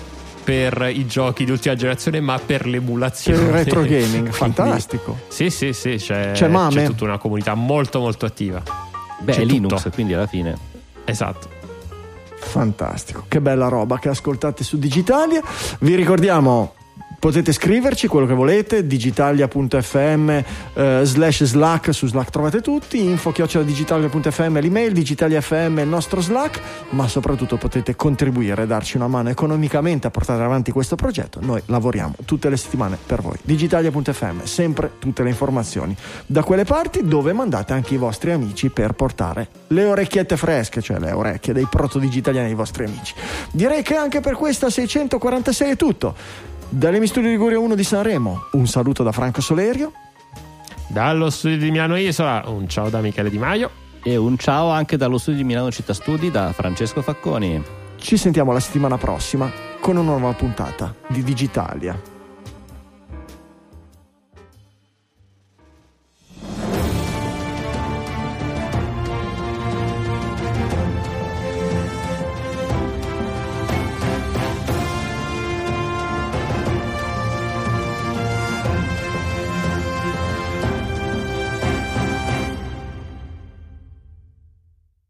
per i giochi di ultima generazione, ma per l'emulazione. C'è il retro gaming, Quindi- fantastico. Sì, sì, sì, c'è, C'è Mame. c'è tutta una comunità molto molto attiva. Beh, C'è è Linux, tutto. quindi alla fine. Esatto. Fantastico, che bella roba che ascoltate su Digitalia. Vi ricordiamo. Potete scriverci quello che volete, digitalia.fm eh, slash slack, su slack trovate tutti, info digitalia.fm l'email, digitalia fm il nostro slack, ma soprattutto potete contribuire, darci una mano economicamente a portare avanti questo progetto. Noi lavoriamo tutte le settimane per voi. Digitalia.fm, sempre tutte le informazioni da quelle parti dove mandate anche i vostri amici per portare le orecchiette fresche, cioè le orecchie dei proto-digitaliani ai vostri amici. Direi che anche per questa 646 è tutto. Dall'Emi Studio Liguria 1 di Sanremo, un saluto da Franco Solerio. Dallo studio di Milano Isola, un ciao da Michele Di Maio. E un ciao anche dallo studio di Milano Città Studi da Francesco Facconi. Ci sentiamo la settimana prossima con una nuova puntata di Digitalia.